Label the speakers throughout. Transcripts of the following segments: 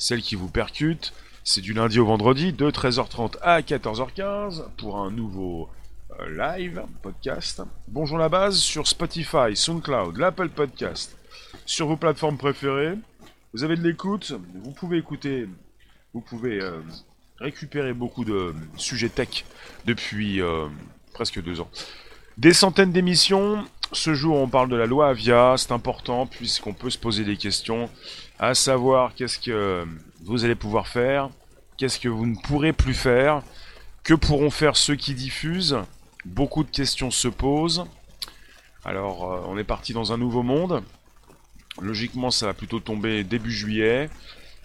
Speaker 1: celle qui vous percute. C'est du lundi au vendredi de 13h30 à 14h15 pour un nouveau euh, live podcast. Bonjour la base sur Spotify, SoundCloud, l'Apple Podcast, sur vos plateformes préférées. Vous avez de l'écoute, vous pouvez écouter, vous pouvez euh, récupérer beaucoup de sujets tech depuis euh, presque deux ans. Des centaines d'émissions. Ce jour, on parle de la loi Avia. C'est important puisqu'on peut se poser des questions, à savoir qu'est-ce que vous allez pouvoir faire, qu'est-ce que vous ne pourrez plus faire, que pourront faire ceux qui diffusent. Beaucoup de questions se posent. Alors, euh, on est parti dans un nouveau monde. Logiquement, ça va plutôt tomber début juillet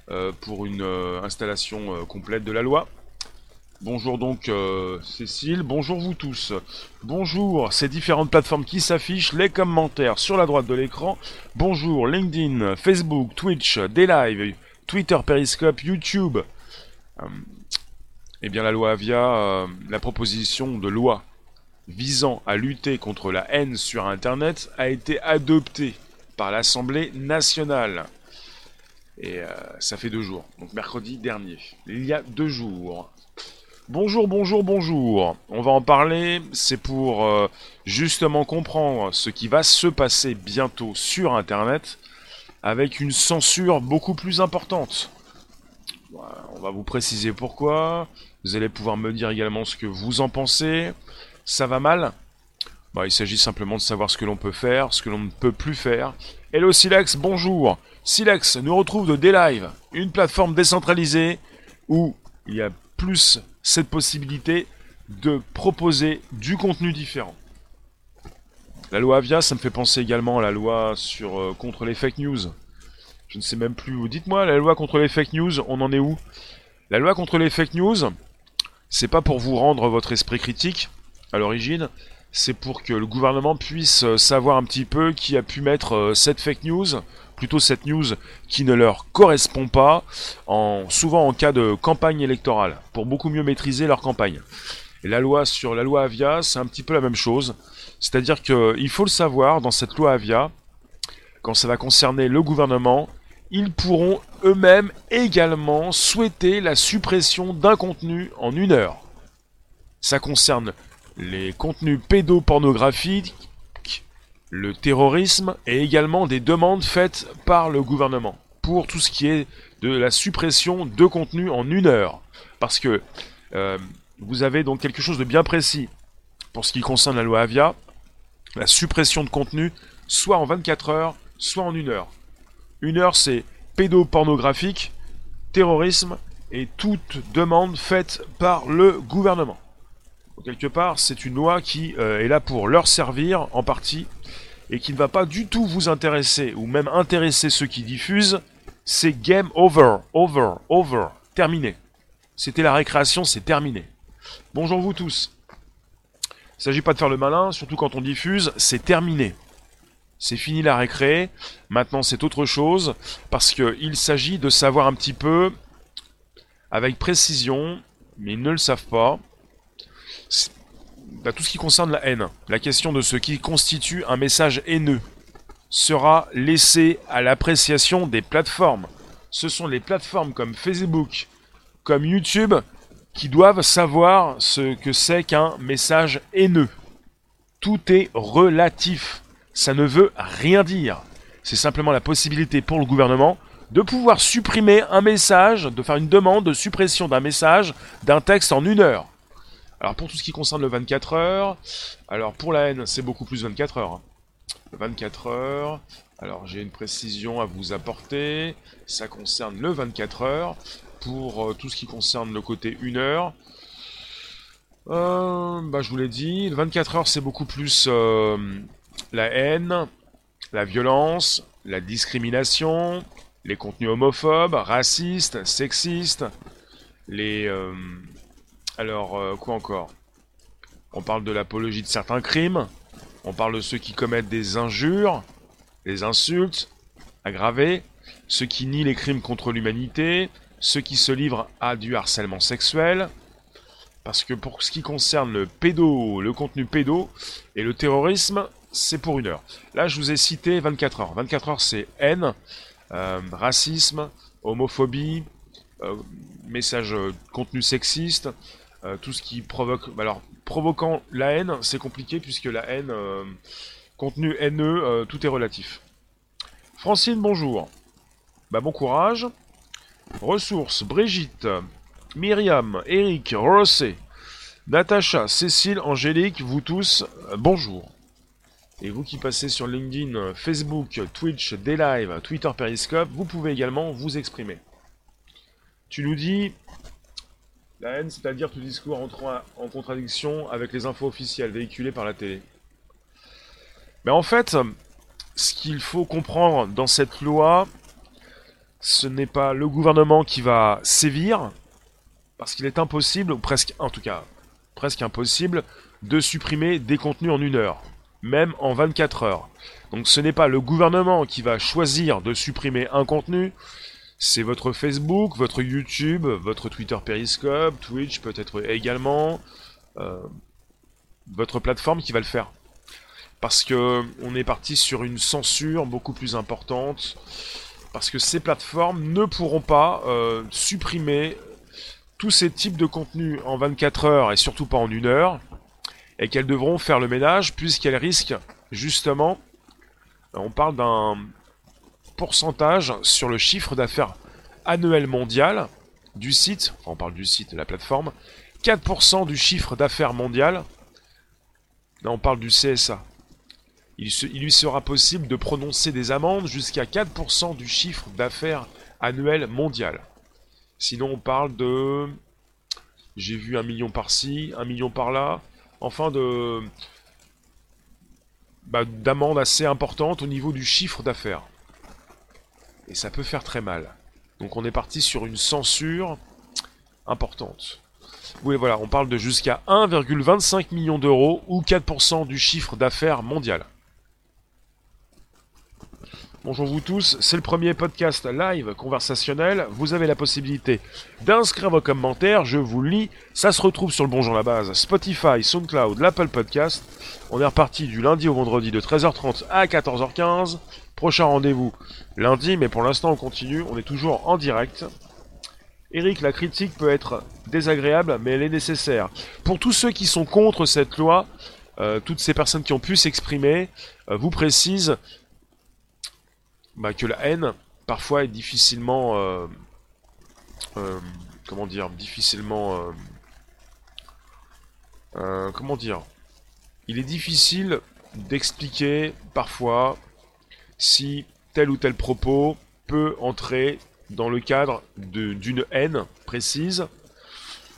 Speaker 1: euh, pour une euh, installation complète de la loi. Bonjour donc Cécile, bonjour vous tous. Bonjour ces différentes plateformes qui s'affichent, les commentaires sur la droite de l'écran. Bonjour LinkedIn, Facebook, Twitch, Daylive, Twitter, Periscope, YouTube. eh bien la loi Avia, la proposition de loi visant à lutter contre la haine sur Internet a été adoptée par l'Assemblée nationale. Et euh, ça fait deux jours, donc mercredi dernier. Il y a deux jours. Bonjour, bonjour, bonjour. On va en parler. C'est pour euh, justement comprendre ce qui va se passer bientôt sur Internet avec une censure beaucoup plus importante. On va vous préciser pourquoi. Vous allez pouvoir me dire également ce que vous en pensez ça va mal? Bah, Il s'agit simplement de savoir ce que l'on peut faire, ce que l'on ne peut plus faire. Hello Silex, bonjour Silex nous retrouve de D-Live, une plateforme décentralisée où il y a plus cette possibilité de proposer du contenu différent. La loi Avia, ça me fait penser également à la loi sur euh, contre les fake news. Je ne sais même plus. Dites-moi, la loi contre les fake news, on en est où? La loi contre les fake news, c'est pas pour vous rendre votre esprit critique, à l'origine, c'est pour que le gouvernement puisse euh, savoir un petit peu qui a pu mettre euh, cette fake news, plutôt cette news qui ne leur correspond pas, en, souvent en cas de campagne électorale, pour beaucoup mieux maîtriser leur campagne. Et la loi sur la loi Avia, c'est un petit peu la même chose. C'est-à-dire qu'il faut le savoir, dans cette loi Avia, quand ça va concerner le gouvernement, ils pourront eux-mêmes également souhaiter la suppression d'un contenu en une heure. Ça concerne les contenus pédopornographiques, le terrorisme et également des demandes faites par le gouvernement pour tout ce qui est de la suppression de contenus en une heure. Parce que euh, vous avez donc quelque chose de bien précis pour ce qui concerne la loi Avia, la suppression de contenu soit en 24 heures, soit en une heure. Une heure c'est pédopornographique, terrorisme et toute demande faite par le gouvernement quelque part, c'est une loi qui euh, est là pour leur servir en partie et qui ne va pas du tout vous intéresser ou même intéresser ceux qui diffusent. C'est game over, over, over, terminé. C'était la récréation, c'est terminé. Bonjour vous tous. Il ne s'agit pas de faire le malin, surtout quand on diffuse, c'est terminé. C'est fini la récré, maintenant c'est autre chose, parce qu'il s'agit de savoir un petit peu, avec précision, mais ils ne le savent pas, tout ce qui concerne la haine, la question de ce qui constitue un message haineux sera laissée à l'appréciation des plateformes. Ce sont les plateformes comme Facebook, comme YouTube, qui doivent savoir ce que c'est qu'un message haineux. Tout est relatif. Ça ne veut rien dire. C'est simplement la possibilité pour le gouvernement de pouvoir supprimer un message, de faire une demande de suppression d'un message, d'un texte en une heure. Alors pour tout ce qui concerne le 24 heures, alors pour la haine c'est beaucoup plus 24 heures. 24 hein. heures, alors j'ai une précision à vous apporter, ça concerne le 24 heures. Pour euh, tout ce qui concerne le côté 1 heure, euh, bah, je vous l'ai dit, le 24 heures c'est beaucoup plus euh, la haine, la violence, la discrimination, les contenus homophobes, racistes, sexistes, les, alors, euh, quoi encore? On parle de l'apologie de certains crimes, on parle de ceux qui commettent des injures, des insultes aggravées, ceux qui nient les crimes contre l'humanité, ceux qui se livrent à du harcèlement sexuel, parce que pour ce qui concerne le pédo, le contenu pédo et le terrorisme, c'est pour une heure. Là, je vous ai cité 24 heures. 24 heures, c'est haine, euh, racisme, homophobie, messages, contenu sexiste, tout ce qui provoque. Alors, provoquant la haine, c'est compliqué puisque la haine, contenu haineux, tout est relatif. Francine, bonjour. Bah, bon courage. Ressources, Brigitte, Myriam, Eric, Rosset, Natacha, Cécile, Angélique, vous tous, euh, bonjour. Et vous qui passez sur LinkedIn, Facebook, Twitch, Daylive, Twitter Periscope, vous pouvez également vous exprimer. Tu nous dis la haine, c'est-à-dire tout discours entrant en contradiction avec les infos officielles véhiculées par la télé. Mais en fait, ce qu'il faut comprendre dans cette loi, ce n'est pas le gouvernement qui va sévir, parce qu'il est impossible, ou presque, en tout cas, presque impossible, de supprimer des contenus en une heure, même en 24 heures. Donc ce n'est pas le gouvernement qui va choisir de supprimer un contenu, c'est votre Facebook, votre YouTube, votre Twitter Periscope, Twitch peut-être également, euh, votre plateforme qui va le faire. Parce que on est parti sur une censure beaucoup plus importante, parce que ces plateformes ne pourront pas euh, supprimer tous ces types de contenus en 24 heures et surtout pas en une heure, et qu'elles devront faire le ménage puisqu'elles risquent justement, on parle d'un pourcentage sur le chiffre d'affaires annuel mondial du site, on parle du site, de la plateforme, 4% du chiffre d'affaires mondial, là on parle du CSA. Il, il, lui sera possible de prononcer des amendes jusqu'à 4% du chiffre d'affaires annuel mondial. Sinon, on parle de. J'ai vu un million par-ci, un million par-là. Enfin, de. Bah, d'amendes assez importantes au niveau du chiffre d'affaires. Et ça peut faire très mal. Donc, on est parti sur une censure importante. Oui, voilà, on parle de jusqu'à 1,25 million d'euros ou 4% du chiffre d'affaires mondial. Bonjour vous tous, c'est le premier podcast live conversationnel. Vous avez la possibilité d'inscrire vos commentaires, je vous lis. Ça se retrouve sur le Bonjour la base, Spotify, SoundCloud, l'Apple Podcast. On est reparti du lundi au vendredi de 13h30 à 14h15. Prochain rendez-vous lundi, mais pour l'instant on continue, on est toujours en direct. Eric, la critique peut être désagréable, mais elle est nécessaire. Pour tous ceux qui sont contre cette loi, euh, toutes ces personnes qui ont pu s'exprimer, euh, vous précisent bah, que la haine, parfois, est difficilement... Euh, euh, comment dire Difficilement... Euh, comment dire Il est difficile d'expliquer, parfois, si tel ou tel propos peut entrer dans le cadre d'une haine précise.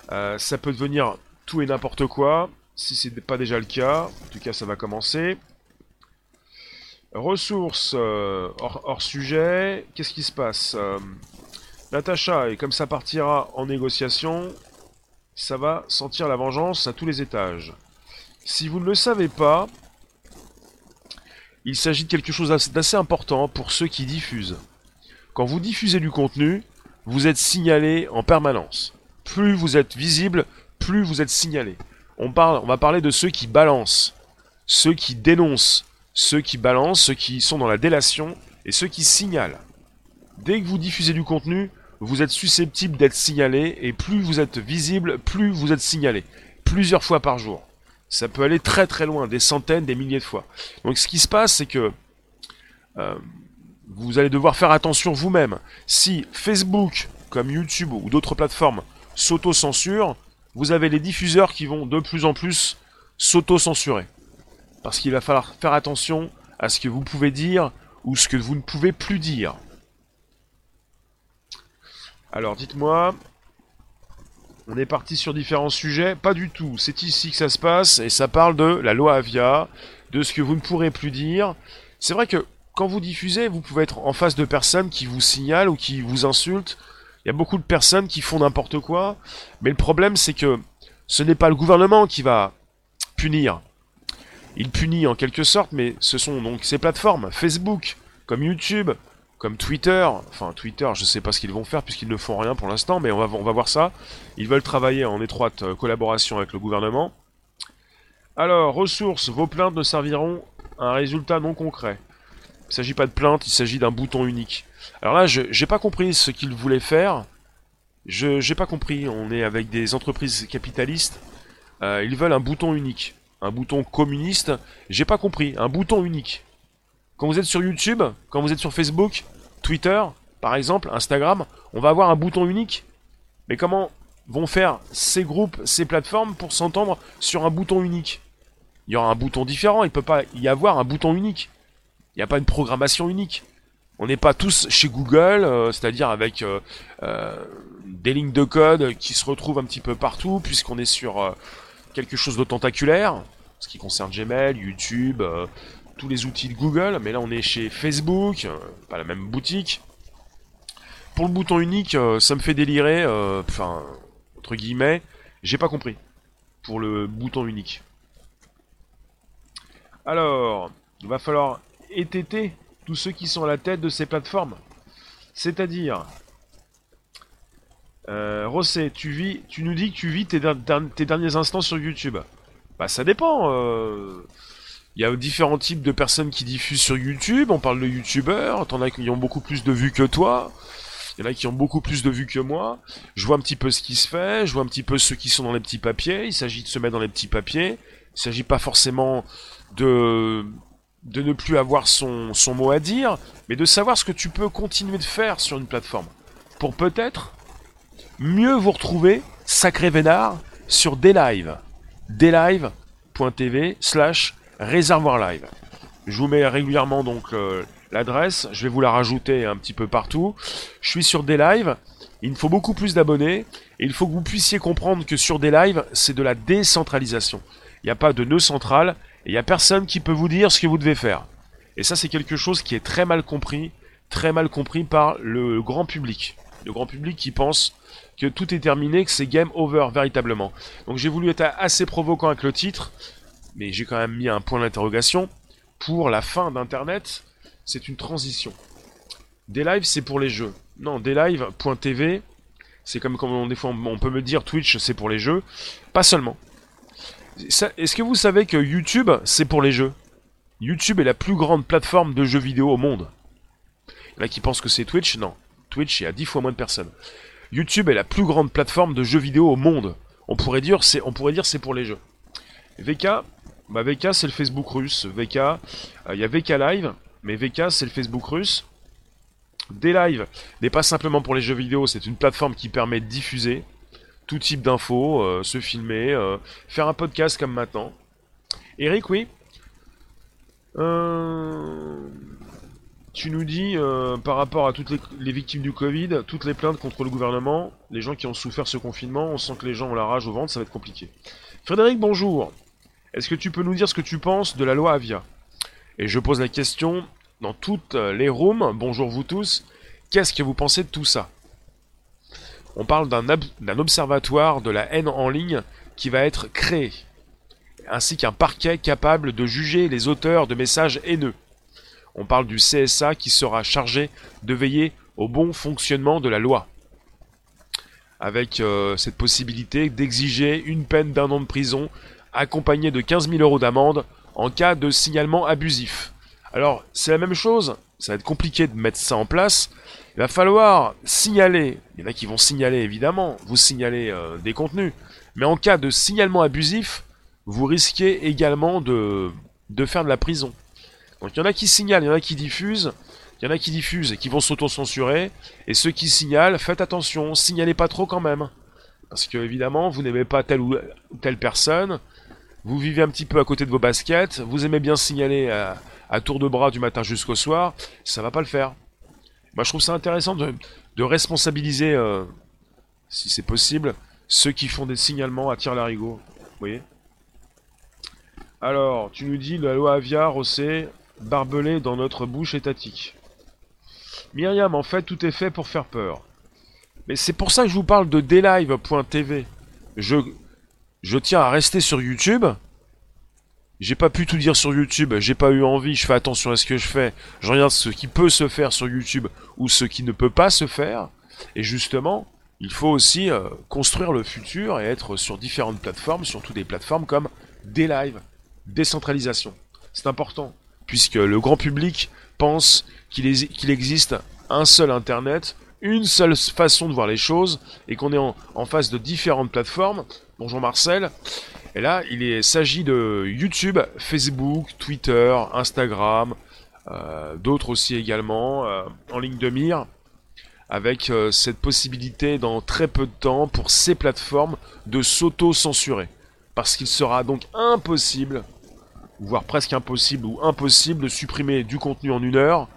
Speaker 1: ça peut devenir tout et n'importe quoi, si ce n'est pas déjà le cas. En tout cas, ça va commencer. Ressources euh, hors, sujet. Qu'est-ce qui se passe euh, Natacha, et comme ça partira en négociation, ça va sentir la vengeance à tous les étages. Si vous ne le savez pas, il s'agit de quelque chose d'assez important pour ceux qui diffusent. Quand vous diffusez du contenu, vous êtes signalé en permanence. Plus vous êtes visible, plus vous êtes signalé. On, parle, on va parler de ceux qui balancent, ceux qui dénoncent, ceux qui balancent, ceux qui sont dans la délation et ceux qui signalent. Dès que vous diffusez du contenu, vous êtes susceptible d'être signalé et plus vous êtes visible, plus vous êtes signalé. Plusieurs fois par jour. Ça peut aller très très loin, des centaines, des milliers de fois. Donc ce qui se passe, c'est que euh, vous allez devoir faire attention vous-même. Si Facebook, comme YouTube ou d'autres plateformes, s'auto-censurent, vous avez les diffuseurs qui vont de plus en plus s'auto-censurer parce qu'il va falloir faire attention à ce que vous pouvez dire ou ce que vous ne pouvez plus dire. Alors dites-moi, on est parti sur différents sujets Pas du tout, c'est ici que ça se passe et ça parle de la loi Avia, de ce que vous ne pourrez plus dire. C'est vrai que quand vous diffusez, vous pouvez être en face de personnes qui vous signalent ou qui vous insultent. Il y a beaucoup de personnes qui font n'importe quoi, mais le problème c'est que ce n'est pas le gouvernement qui va punir, il punit en quelque sorte, mais ce sont donc ces plateformes, Facebook, comme YouTube, comme Twitter, enfin Twitter, je ne sais pas ce qu'ils vont faire puisqu'ils ne font rien pour l'instant, mais on va, voir ça. Ils veulent travailler en étroite euh, collaboration avec le gouvernement. Alors, ressources, vos plaintes ne serviront à un résultat non concret. Il s'agit pas de plainte, il s'agit d'un bouton unique. Alors là, je j'ai pas compris ce qu'il voulait faire. Je j'ai pas compris. On est avec des entreprises capitalistes. Euh, ils veulent un bouton unique, un bouton communiste. J'ai pas compris. Un bouton unique. Quand vous êtes sur YouTube, quand vous êtes sur Facebook, Twitter, par exemple, Instagram, on va avoir un bouton unique. Mais comment vont faire ces groupes, ces plateformes pour s'entendre sur un bouton unique? Il y aura un bouton différent. Il peut pas y avoir un bouton unique. Il n'y a pas une programmation unique. On n'est pas tous chez Google, euh, c'est-à-dire avec euh, euh, des lignes de code qui se retrouvent un petit peu partout, puisqu'on est sur quelque chose de tentaculaire, ce qui concerne Gmail, YouTube, tous les outils de Google, mais là on est chez Facebook, pas la même boutique. Pour le bouton unique, ça me fait délirer, enfin, entre guillemets, j'ai pas compris. Pour le bouton unique. Alors, il va falloir étêter tous ceux qui sont à la tête de ces plateformes. C'est-à-dire, euh, tu vis, tu nous dis que tu vis tes, derniers instants sur YouTube. Bah ça dépend. Euh. Il y a différents types de personnes qui diffusent sur YouTube. On parle de YouTubeurs. T'en as qui ont beaucoup plus de vues que toi. Il y en a qui ont beaucoup plus de vues que moi. Je vois un petit peu ce qui se fait. Je vois un petit peu ceux qui sont dans les petits papiers. Il s'agit de se mettre dans les petits papiers. Il s'agit pas forcément de de ne plus avoir son, son mot à dire, mais de savoir ce que tu peux continuer de faire sur une plateforme. Pour peut-être mieux vous retrouver, sacré vénard, sur Dlive. Dlive.tv slash réservoir live. Je vous mets régulièrement donc euh, l'adresse, je vais vous la rajouter un petit peu partout. Je suis sur Dlive, il me faut beaucoup plus d'abonnés, et il faut que vous puissiez comprendre que sur Dlive, c'est de la décentralisation. Il n'y a pas de nœud central, il n'y a personne qui peut vous dire ce que vous devez faire. Et ça, c'est quelque chose qui est très mal compris, très mal compris par le grand public. Le grand public qui pense que tout est terminé, que c'est game over véritablement. Donc j'ai voulu être assez provoquant avec le titre, mais j'ai quand même mis un point d'interrogation. Pour la fin d'Internet, c'est une transition. Des c'est pour les jeux. Non, des lives.tv, c'est comme, comme des fois on peut me dire Twitch, c'est pour les jeux. Pas seulement. Est-ce que vous savez que YouTube, c'est pour les jeux? YouTube est la plus grande plateforme de jeux vidéo au monde. Il y en a qui pensent que c'est Twitch. Non. Twitch, il y a 10 fois moins de personnes. YouTube est la plus grande plateforme de jeux vidéo au monde. On pourrait dire c'est, c'est pour les jeux. VK, bah VK c'est le Facebook russe. VK, euh, il y a VK Live, mais VK c'est le Facebook russe. D-Live n'est pas simplement pour les jeux vidéo, c'est une plateforme qui permet de diffuser, tout type d'infos, euh, se filmer, euh, faire un podcast comme maintenant. Eric, oui? Euh, Tu nous dis, par rapport à toutes les, victimes du Covid, toutes les plaintes contre le gouvernement, les gens qui ont souffert ce confinement, on sent que les gens ont la rage au ventre, ça va être compliqué. Frédéric, bonjour. Est-ce que tu peux nous dire ce que tu penses de la loi Avia? Et je pose la question dans toutes les rooms, bonjour vous tous, qu'est-ce que vous pensez de tout ça? On parle d'un observatoire de la haine en ligne qui va être créé, ainsi qu'un parquet capable de juger les auteurs de messages haineux. On parle du CSA qui sera chargé de veiller au bon fonctionnement de la loi, avec euh, cette possibilité d'exiger une peine d'un an de prison accompagnée de 15 000 euros d'amende en cas de signalement abusif. Alors, c'est la même chose, ça va être compliqué de mettre ça en place, il va falloir signaler, il y en a qui vont signaler évidemment, vous signalez euh, des contenus, mais en cas de signalement abusif, vous risquez également de faire de la prison. Donc il y en a qui signalent, il y en a qui diffusent, il y en a qui diffusent et qui vont s'auto-censurer, et ceux qui signalent, faites attention, signalez pas trop quand même. Parce que évidemment, vous n'aimez pas telle ou telle personne, vous vivez un petit peu à côté de vos baskets, vous aimez bien signaler à, tour de bras du matin jusqu'au soir, ça va pas le faire. Moi, je trouve ça intéressant de, responsabiliser, euh, si c'est possible, ceux qui font des signalements à tir larigot. Vous voyez? Alors, tu nous dis la loi Avia, Rossé, barbelée dans notre bouche étatique. Myriam, en fait, tout est fait pour faire peur. Mais c'est pour ça que je vous parle de dlive.tv. Je, je tiens à rester sur YouTube j'ai pas pu tout dire sur YouTube, j'ai pas eu envie, je fais attention à ce que je fais, je regarde ce qui peut se faire sur YouTube ou ce qui ne peut pas se faire, et justement, il faut aussi euh, construire le futur et être sur différentes plateformes, surtout des plateformes comme des lives, décentralisation. C'est important, puisque le grand public pense qu'il existe un seul Internet, une seule façon de voir les choses, et qu'on est en, face de différentes plateformes. Bonjour Marcel. Et là, il s'agit de YouTube, Facebook, Twitter, Instagram, euh, d'autres aussi également, euh, en ligne de mire, avec euh, cette possibilité dans très peu de temps pour ces plateformes de s'auto-censurer. Parce qu'il sera donc impossible, voire presque impossible ou impossible de supprimer du contenu en une heure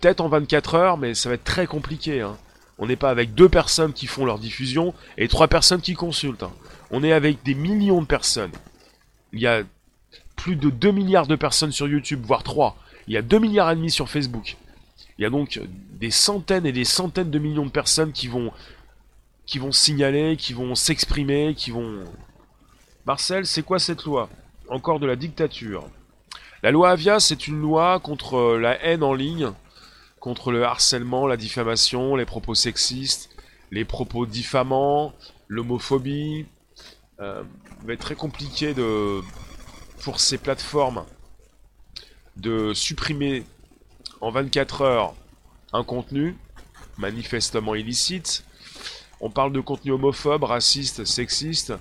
Speaker 1: peut-être en 24 heures, mais ça va être très compliqué. Hein. On n'est pas avec deux personnes qui font leur diffusion et trois personnes qui consultent. Hein. On est avec des millions de personnes. Il y a plus de 2 milliards de personnes sur YouTube, voire 3. Il y a 2 milliards et demi sur Facebook. Il y a donc des centaines et des centaines de millions de personnes qui vont qui vont signaler, qui vont s'exprimer, qui vont Marcel, c'est quoi cette loi? Encore de la dictature. La loi Avia, c'est une loi contre la haine en ligne contre le harcèlement, la diffamation, les propos sexistes, les propos diffamants, l'homophobie. Euh, il va être très compliqué de, pour ces plateformes de supprimer en 24 heures un contenu manifestement illicite. On parle de contenu homophobe, raciste, sexiste,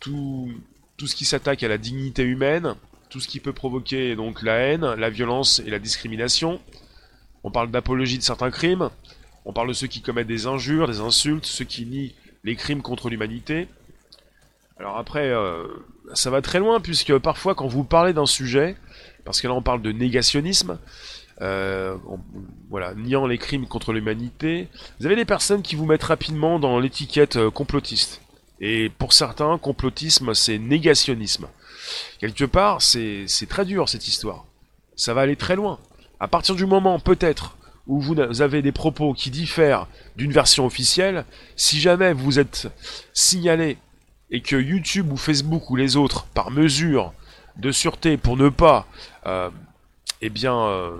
Speaker 1: tout, tout ce qui s'attaque à la dignité humaine, tout ce qui peut provoquer donc la haine, la violence et la discrimination. On parle d'apologie de certains crimes, on parle de ceux qui commettent des injures, des insultes, ceux qui nient les crimes contre l'humanité. Alors après, euh, ça va très loin, puisque parfois quand vous parlez d'un sujet, parce que là on parle de négationnisme, euh, voilà, niant les crimes contre l'humanité, vous avez des personnes qui vous mettent rapidement dans l'étiquette euh, complotiste. Et pour certains, complotisme, c'est négationnisme. Quelque part, c'est très dur cette histoire. Ça va aller très loin. À partir du moment, peut-être, où vous avez des propos qui diffèrent d'une version officielle, si jamais vous êtes signalé et que YouTube ou Facebook ou les autres, par mesure de sûreté pour ne pas, euh, eh bien, euh,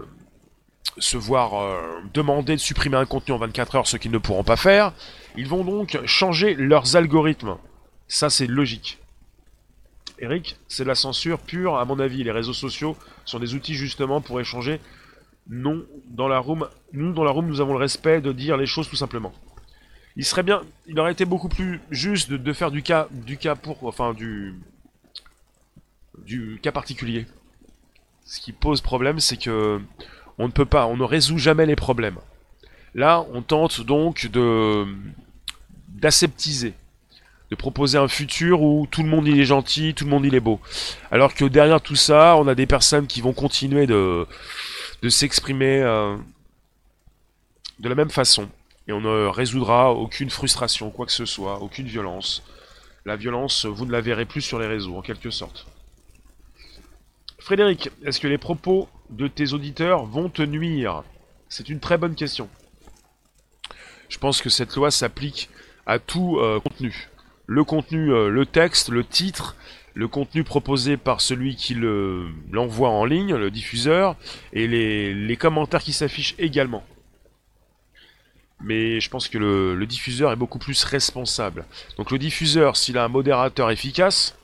Speaker 1: se voir euh, demander de supprimer un contenu en 24 heures, ce qu'ils ne pourront pas faire, ils vont donc changer leurs algorithmes. Ça, c'est logique. Eric, c'est la censure pure, à mon avis. Les réseaux sociaux sont des outils justement pour échanger non, dans la room, nous dans la room, nous avons le respect de dire les choses tout simplement. Il serait bien, il aurait été beaucoup plus juste de, faire du cas, pour, enfin du cas particulier. Ce qui pose problème, c'est que on ne peut pas, on ne résout jamais les problèmes. Là, on tente donc de d'aseptiser, de proposer un futur où tout le monde il est gentil, tout le monde il est beau. Alors que derrière tout ça, on a des personnes qui vont continuer de de s'exprimer euh, de la même façon. Et on ne résoudra aucune frustration, quoi que ce soit, aucune violence. La violence, vous ne la verrez plus sur les réseaux, en quelque sorte. Frédéric, est-ce que les propos de tes auditeurs vont te nuire? C'est une très bonne question. Je pense que cette loi s'applique à tout euh, contenu. Le contenu, euh, le texte, le titre, le contenu proposé par celui qui l'envoie en ligne, le diffuseur, et les, commentaires qui s'affichent également. Mais je pense que le, diffuseur est beaucoup plus responsable. Donc le diffuseur, s'il a un modérateur efficace,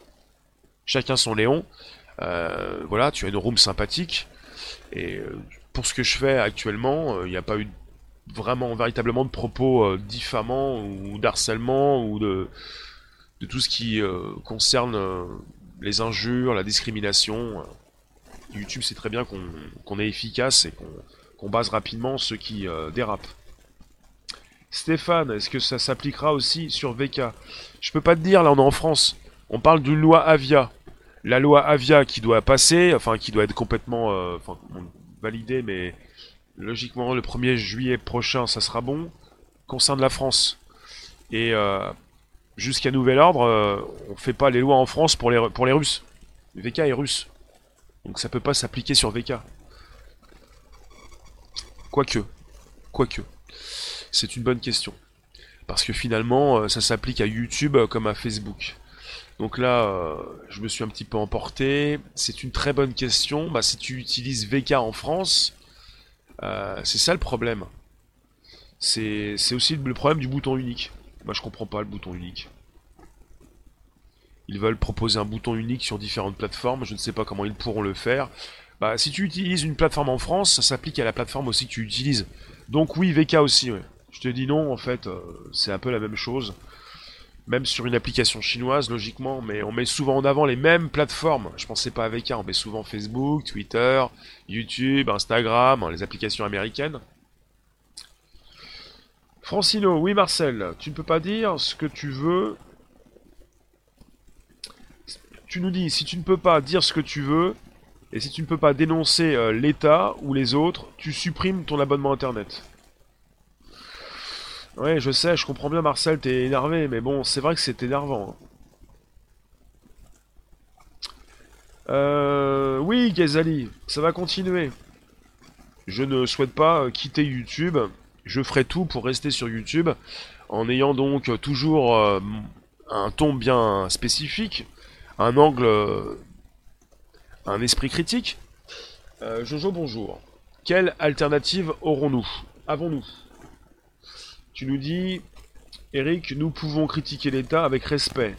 Speaker 1: chacun son Léon, euh, voilà, tu as une room sympathique, et euh, pour ce que je fais actuellement, euh, il n'y a pas eu vraiment, véritablement de propos diffamants ou d'harcèlement ou de tout ce qui concerne les injures, la discrimination. YouTube sait très bien qu'on est efficace et qu'on base rapidement ceux qui euh, dérapent. Stéphane, est-ce que ça s'appliquera aussi sur VK Je peux pas te dire, là on est en France. On parle d'une loi Avia. La loi Avia qui doit passer, enfin qui doit être complètement enfin, validée, mais logiquement le 1er juillet prochain ça sera bon, concerne la France. Et jusqu'à nouvel ordre, euh, on fait pas les lois en France pour les, pour les Russes. VK est russe. Donc ça peut pas s'appliquer sur VK. Quoique. Quoique. C'est une bonne question. Parce que finalement, euh, ça s'applique à YouTube comme à Facebook. Donc là, euh, je me suis un petit peu emporté. C'est une très bonne question. Bah, si tu utilises VK en France, c'est ça le problème. C'est aussi le problème du bouton unique. Moi, je comprends pas le bouton unique. Ils veulent proposer un bouton unique sur différentes plateformes. Je ne sais pas comment ils pourront le faire. Bah, si tu utilises une plateforme en France, ça s'applique à la plateforme aussi que tu utilises. Donc oui, VK aussi. Je te dis non, en fait, euh, c'est un peu la même chose. Même sur une application chinoise, logiquement, mais on met souvent en avant les mêmes plateformes. Je pensais pas à VK, on met souvent Facebook, Twitter, YouTube, Instagram, hein, les applications américaines. Francino, oui Marcel, tu ne peux pas dire ce que tu veux. Tu nous dis, si tu ne peux pas dire ce que tu veux, et si tu ne peux pas dénoncer euh, l'État ou les autres, tu supprimes ton abonnement Internet. Ouais, je sais, je comprends bien Marcel, t'es énervé, mais bon, c'est vrai que c'est énervant. Hein. Euh, oui, Gazali, ça va continuer. Je ne souhaite pas euh, quitter YouTube je ferai tout pour rester sur YouTube, en ayant donc toujours euh, un ton bien spécifique, un angle, euh, un esprit critique. Euh, Jojo, bonjour. Quelle alternative aurons-nous? Avons-nous? Tu nous dis, Eric, nous pouvons critiquer l'État avec respect.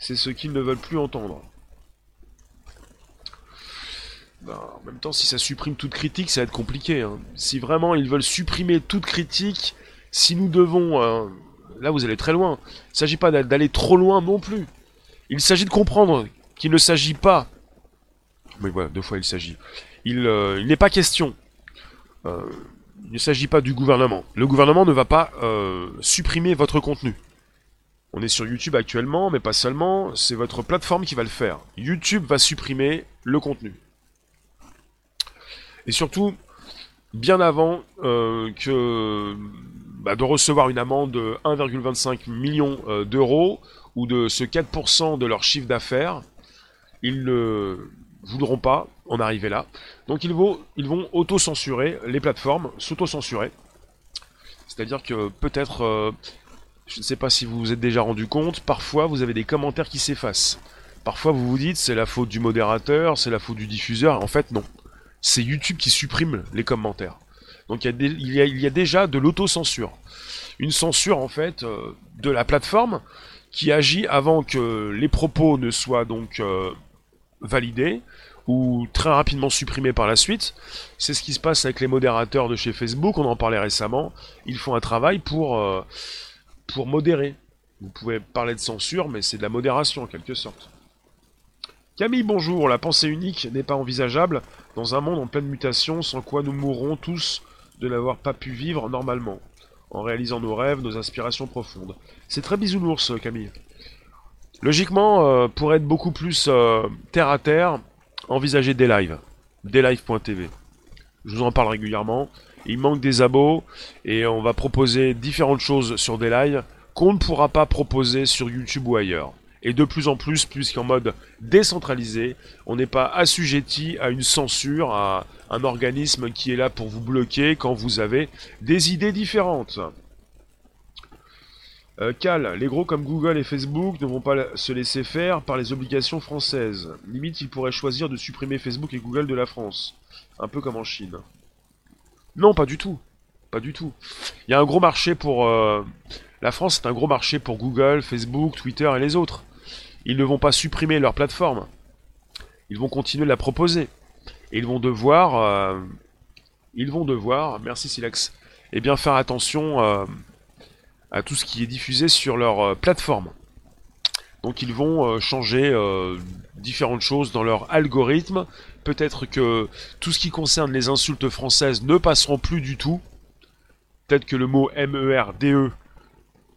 Speaker 1: C'est ce qu'ils ne veulent plus entendre. Ben, en même temps, si ça supprime toute critique, ça va être compliqué. Hein. Si vraiment ils veulent supprimer toute critique, si nous devons... Euh, là, vous allez très loin. Il ne s'agit pas d'aller trop loin non plus. Il s'agit de comprendre qu'il ne s'agit pas... Mais voilà, deux fois il s'agit. Il, euh, n'est pas question. Euh, il ne s'agit pas du gouvernement. Le gouvernement ne va pas supprimer votre contenu. On est sur YouTube actuellement, mais pas seulement, c'est votre plateforme qui va le faire. YouTube va supprimer le contenu. Et surtout, bien avant euh, que bah, de recevoir une amende de 1,25 million euh, d'euros ou de ce 4% de leur chiffre d'affaires, ils ne voudront pas en arriver là. Donc ils vont, ils auto-censurer les plateformes, s'auto-censurer. C'est-à-dire que peut-être, euh, je ne sais pas si vous vous êtes déjà rendu compte, parfois vous avez des commentaires qui s'effacent. Parfois vous vous dites c'est la faute du modérateur, c'est la faute du diffuseur. En fait non c'est YouTube qui supprime les commentaires. Donc il y a, déjà de l'autocensure. Une censure en fait euh, de la plateforme qui agit avant que les propos ne soient donc euh, validés ou très rapidement supprimés par la suite. C'est ce qui se passe avec les modérateurs de chez Facebook, on en parlait récemment. Ils font un travail pour, euh, pour modérer. Vous pouvez parler de censure, mais c'est de la modération en quelque sorte. Camille, bonjour. La pensée unique n'est pas envisageable dans un monde en pleine mutation sans quoi nous mourrons tous de n'avoir pas pu vivre normalement, en réalisant nos rêves, nos aspirations profondes. C'est très bisounours, Camille. Logiquement, euh, pour être beaucoup plus euh, terre à terre, envisagez des lives. Deslives.tv. Je vous en parle régulièrement. Il manque des abos et on va proposer différentes choses sur des lives qu'on ne pourra pas proposer sur YouTube ou ailleurs et de plus en plus, puisqu'en mode décentralisé, on n'est pas assujetti à une censure, à un organisme qui est là pour vous bloquer quand vous avez des idées différentes. Euh, Cal, les gros comme Google et Facebook ne vont pas se laisser faire par les obligations françaises. Limite, ils pourraient choisir de supprimer Facebook et Google de la France. Un peu comme en Chine. Non, pas du tout. Pas du tout. Il y a un gros marché pour... Euh, la France est un gros marché pour Google, Facebook, Twitter et les autres. Ils ne vont pas supprimer leur plateforme. Ils vont continuer de la proposer. Et ils vont devoir... Euh, ils vont devoir, merci Silex, eh bien faire attention euh, à tout ce qui est diffusé sur leur euh, plateforme. Donc ils vont changer différentes choses dans leur algorithme. Peut-être que tout ce qui concerne les insultes françaises ne passeront plus du tout. Peut-être que le mot MERDE, e,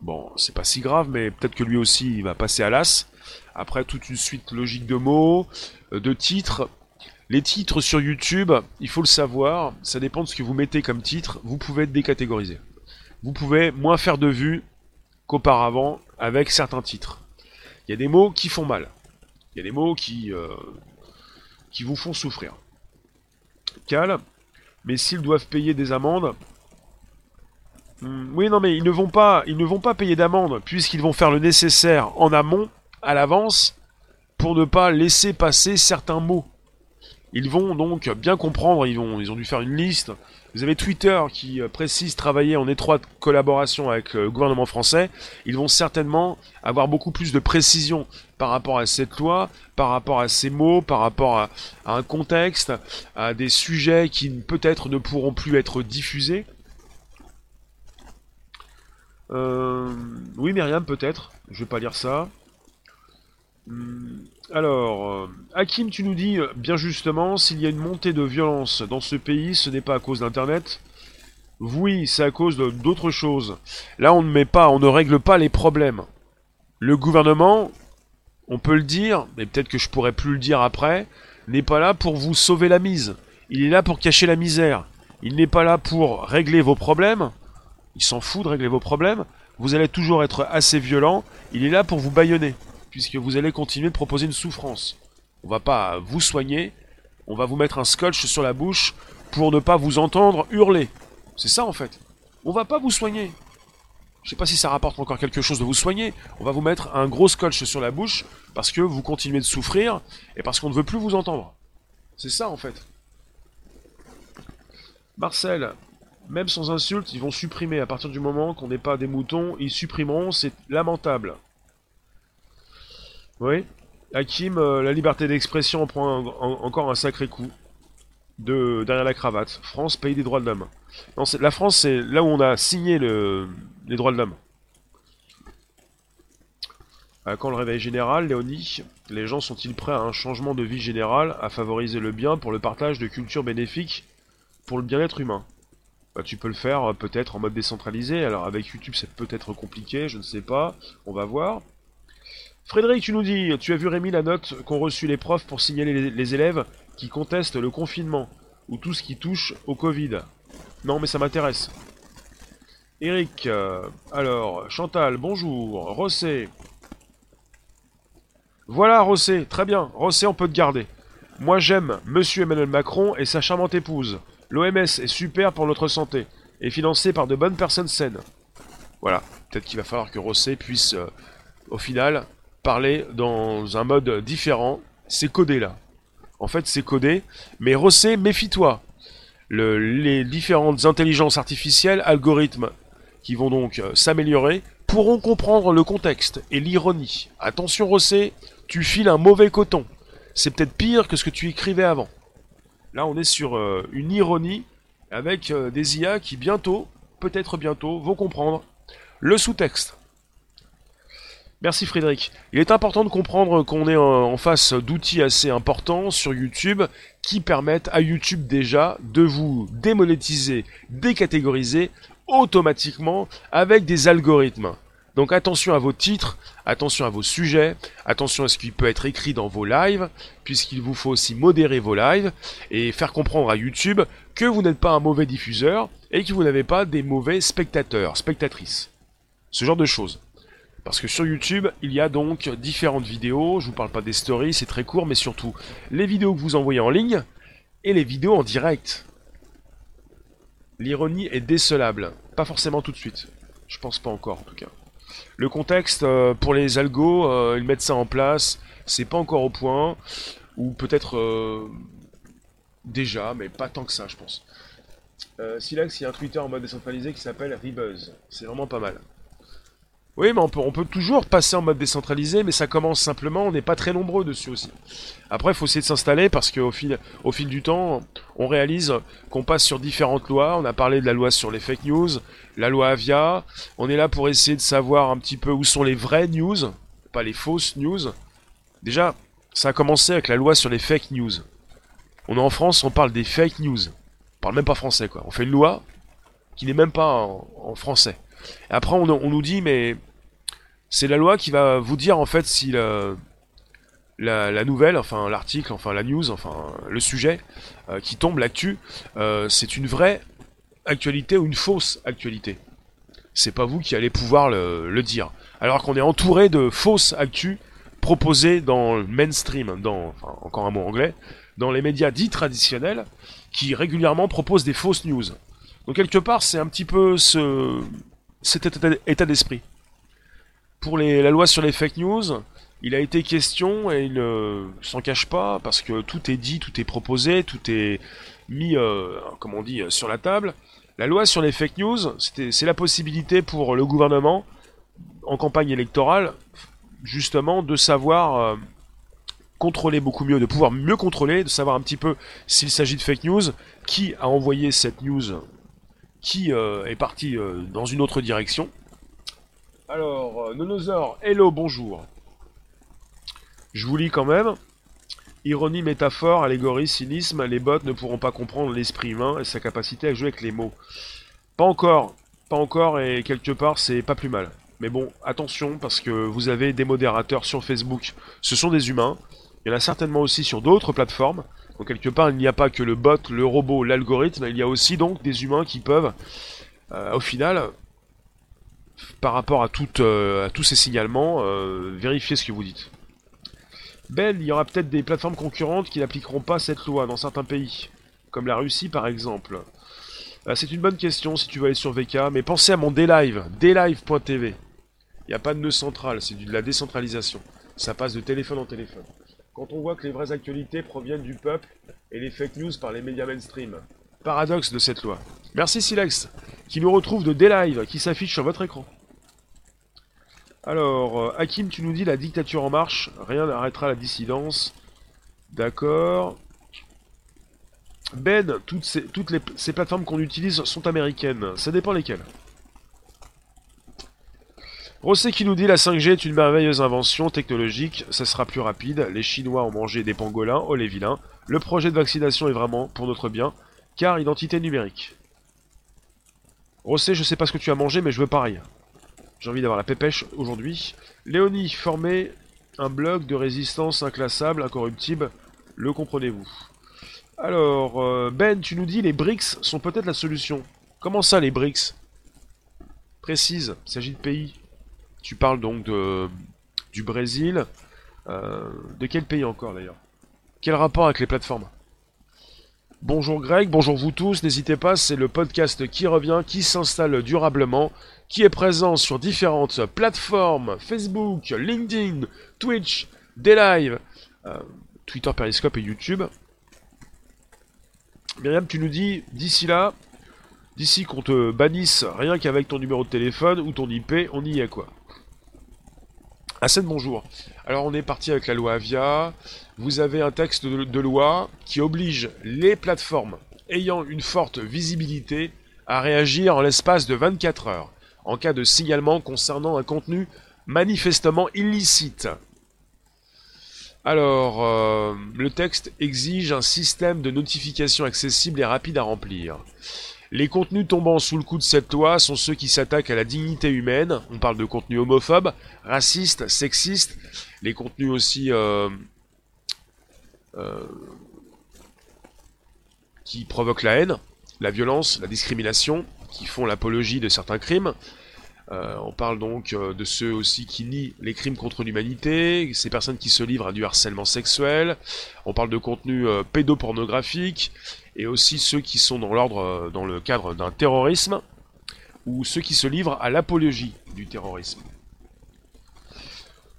Speaker 1: bon, c'est pas si grave, mais peut-être que lui aussi il va passer à l'as. Après toute une suite logique de mots, euh, de titres. Les titres sur YouTube, il faut le savoir, ça dépend de ce que vous mettez comme titre, vous pouvez être décatégorisé. Vous pouvez moins faire de vues qu'auparavant avec certains titres. Il y a des mots qui font mal. Il y a des mots qui, euh, qui vous font souffrir. Cal, mais s'ils doivent payer des amendes, hmm, oui, non, mais ils ne vont pas, ils ne vont pas payer d'amende puisqu'ils vont faire le nécessaire en amont à l'avance pour ne pas laisser passer certains mots. Ils vont donc bien comprendre, ils, ont dû faire une liste. Vous avez Twitter qui euh, précise travailler en étroite collaboration avec le gouvernement français. Ils vont certainement avoir beaucoup plus de précision par rapport à cette loi, par rapport à ces mots, par rapport à, un contexte, à des sujets qui peut-être ne pourront plus être diffusés. Euh, oui, Myriam, peut-être. Je vais pas lire ça. Hmm, alors, euh, Hakim, tu nous dis, euh, bien justement, s'il y a une montée de violence dans ce pays, ce n'est pas à cause d'Internet. Oui, c'est à cause d'autres choses. Là, on ne met pas, on ne règle pas les problèmes. Le gouvernement, on peut le dire, mais peut-être que je pourrais plus le dire après, n'est pas là pour vous sauver la mise. Il est là pour cacher la misère. Il n'est pas là pour régler vos problèmes. Il s'en fout de régler vos problèmes. Vous allez toujours être assez violent. Il est là pour vous baïonner puisque vous allez continuer de proposer une souffrance. On va pas vous soigner, on va vous mettre un scotch sur la bouche pour ne pas vous entendre hurler. C'est ça en fait. On va pas vous soigner. Je sais pas si ça rapporte encore quelque chose de vous soigner. On va vous mettre un gros scotch sur la bouche parce que vous continuez de souffrir et parce qu'on ne veut plus vous entendre. C'est ça en fait. Marcel, même sans insulte, ils vont supprimer à partir du moment qu'on n'est pas des moutons, ils supprimeront, c'est lamentable. Oui. Hakim, euh, la liberté d'expression prend encore un sacré coup de derrière la cravate. France, pays des droits de l'homme. La France, c'est là où on a signé les droits de l'homme. Euh, quand le réveil général, Léonie, les gens sont-ils prêts à un changement de vie général, à favoriser le bien pour le partage de cultures bénéfiques pour le bien-être humain? Bah, Tu peux le faire euh, peut-être en mode décentralisé. Alors avec YouTube, c'est peut-être compliqué, je ne sais pas. On va voir. Frédéric, tu nous dis, tu as vu Rémi la note qu'ont reçu les profs pour signaler les, élèves qui contestent le confinement ou tout ce qui touche au Covid. Non, mais ça m'intéresse. Eric, euh, alors, Chantal, bonjour. Rossé. Voilà, Rossé, très bien. Rossé, on peut te garder. Moi, j'aime Monsieur Emmanuel Macron et sa charmante épouse. L'OMS est super pour notre santé et financé par de bonnes personnes saines. Voilà, peut-être qu'il va falloir que Rossé puisse, euh, au final, parler dans un mode différent. C'est codé là. En fait, c'est codé. Mais Rossé, méfie-toi. les différentes intelligences artificielles, algorithmes qui vont donc euh, s'améliorer, pourront comprendre le contexte et l'ironie. Attention Rossé, tu files un mauvais coton. C'est peut-être pire que ce que tu écrivais avant. Là, on est sur euh, une ironie avec euh, des IA qui bientôt, peut-être bientôt, vont comprendre le sous-texte. Merci Frédéric. Il est important de comprendre qu'on est en face d'outils assez importants sur YouTube qui permettent à YouTube déjà de vous démonétiser, décatégoriser automatiquement avec des algorithmes. Donc attention à vos titres, attention à vos sujets, attention à ce qui peut être écrit dans vos lives, puisqu'il vous faut aussi modérer vos lives et faire comprendre à YouTube que vous n'êtes pas un mauvais diffuseur et que vous n'avez pas des mauvais spectateurs, spectatrices. Ce genre de choses. Parce que sur YouTube, il y a donc différentes vidéos, je vous parle pas des stories, c'est très court, mais surtout les vidéos que vous envoyez en ligne et les vidéos en direct. L'ironie est décelable, pas forcément tout de suite. Je pense pas encore en tout cas. Le contexte euh, pour les algos, euh, ils mettent ça en place, c'est pas encore au point, ou peut-être euh, déjà, mais pas tant que ça, je pense. Silex, il y a un Twitter en mode décentralisé qui s'appelle Rebuzz. C'est vraiment pas mal. Oui, mais on peut, toujours passer en mode décentralisé, mais ça commence simplement, on n'est pas très nombreux dessus aussi. Après, il faut essayer de s'installer parce qu'au fil, au fil du temps, on réalise qu'on passe sur différentes lois. On a parlé de la loi sur les fake news, la loi Avia. On est là pour essayer de savoir un petit peu où sont les vraies news, pas les fausses news. Déjà, ça a commencé avec la loi sur les fake news. On est en France, on parle des fake news. On parle même pas français, quoi. On fait une loi qui n'est même pas en français après, on, nous dit, mais c'est la loi qui va vous dire en fait si la, nouvelle, enfin l'article, enfin la news, enfin le sujet euh, qui tombe, l'actu, euh, c'est une vraie actualité ou une fausse actualité. C'est pas vous qui allez pouvoir le, dire. Alors qu'on est entouré de fausses actus proposées dans le mainstream, dans, encore un mot anglais, dans les médias dits traditionnels, qui régulièrement proposent des fausses news. Donc quelque part, c'est un petit peu ce, cet état d'esprit. Pour la loi sur les fake news, il a été question, et il ne s'en cache pas, parce que tout est dit, tout est proposé, tout est mis, euh, comme on dit, sur la table. La loi sur les fake news, c'est la possibilité pour le gouvernement, en campagne électorale, justement, de savoir euh, contrôler beaucoup mieux, de pouvoir mieux contrôler, de savoir un petit peu s'il s'agit de fake news, qui a envoyé cette news, qui euh, est parti dans une autre direction. Alors, Nonosaur, hello, bonjour. Je vous lis quand même. Ironie, métaphore, allégorie, cynisme, les bots ne pourront pas comprendre l'esprit humain et sa capacité à jouer avec les mots. Pas encore, pas encore, et quelque part, c'est pas plus mal. Mais bon, attention, parce que vous avez des modérateurs sur Facebook, ce sont des humains. Il y en a certainement aussi sur d'autres plateformes. Donc quelque part, il n'y a pas que le bot, le robot, l'algorithme, il y a aussi donc des humains qui peuvent, euh, au final, par rapport à, euh, tous ces signalements, euh, vérifier ce que vous dites. Ben, il y aura peut-être des plateformes concurrentes qui n'appliqueront pas cette loi dans certains pays, comme la Russie par exemple. C'est une bonne question si tu veux aller sur VK, mais pensez à mon DLive, dlive.tv. Il n'y a pas de nœud central, c'est de la décentralisation. Ça passe de téléphone en téléphone. Quand on voit que les vraies actualités proviennent du peuple et les fake news par les médias mainstream. Paradoxe de cette loi. Merci Silex, qui nous retrouve de DLive, qui s'affiche sur votre écran. Alors, euh, Hakim, tu nous dis la dictature en marche, rien n'arrêtera la dissidence. D'accord. Ben, toutes, ces, toutes les, ces plateformes qu'on utilise sont américaines. Ça dépend lesquelles. Rosset qui nous dit la 5G est une merveilleuse invention technologique, ça sera plus rapide, les Chinois ont mangé des pangolins, oh les vilains, le projet de vaccination est vraiment pour notre bien, car identité numérique. Rosset, je sais pas ce que tu as mangé, mais je veux pareil. J'ai envie d'avoir la pépèche aujourd'hui. Léonie, former un bloc de résistance inclassable, incorruptible, le comprenez-vous Alors, euh, Ben, tu nous dis les BRICS sont peut-être la solution. Comment ça, les BRICS? Précise, il s'agit de pays. Tu parles donc du Brésil. Euh, de quel pays encore, d'ailleurs? Quel rapport avec les plateformes? Bonjour Greg, bonjour vous tous, n'hésitez pas, c'est le podcast qui revient, qui s'installe durablement, qui est présent sur différentes plateformes, Facebook, LinkedIn, Twitch, des euh, Twitter, Periscope et YouTube. Myriam, tu nous dis, d'ici là, d'ici qu'on te bannisse rien qu'avec ton numéro de téléphone ou ton IP, on y est quoi. Assène, bonjour. Alors on est parti avec la loi Avia. Vous avez un texte de, loi qui oblige les plateformes ayant une forte visibilité à réagir en l'espace de 24 heures en cas de signalement concernant un contenu manifestement illicite. Alors, euh, le texte exige un système de notification accessible et rapide à remplir. Les contenus tombant sous le coup de cette loi sont ceux qui s'attaquent à la dignité humaine. On parle de contenus homophobes, racistes, sexistes. Les contenus aussi euh, euh, qui provoquent la haine, la violence, la discrimination, qui font l'apologie de certains crimes. Euh, on parle donc de ceux aussi qui nient les crimes contre l'humanité, ces personnes qui se livrent à du harcèlement sexuel. On parle de contenus pédopornographiques et aussi ceux qui sont dans l'ordre, euh, dans le cadre d'un terrorisme, ou ceux qui se livrent à l'apologie du terrorisme.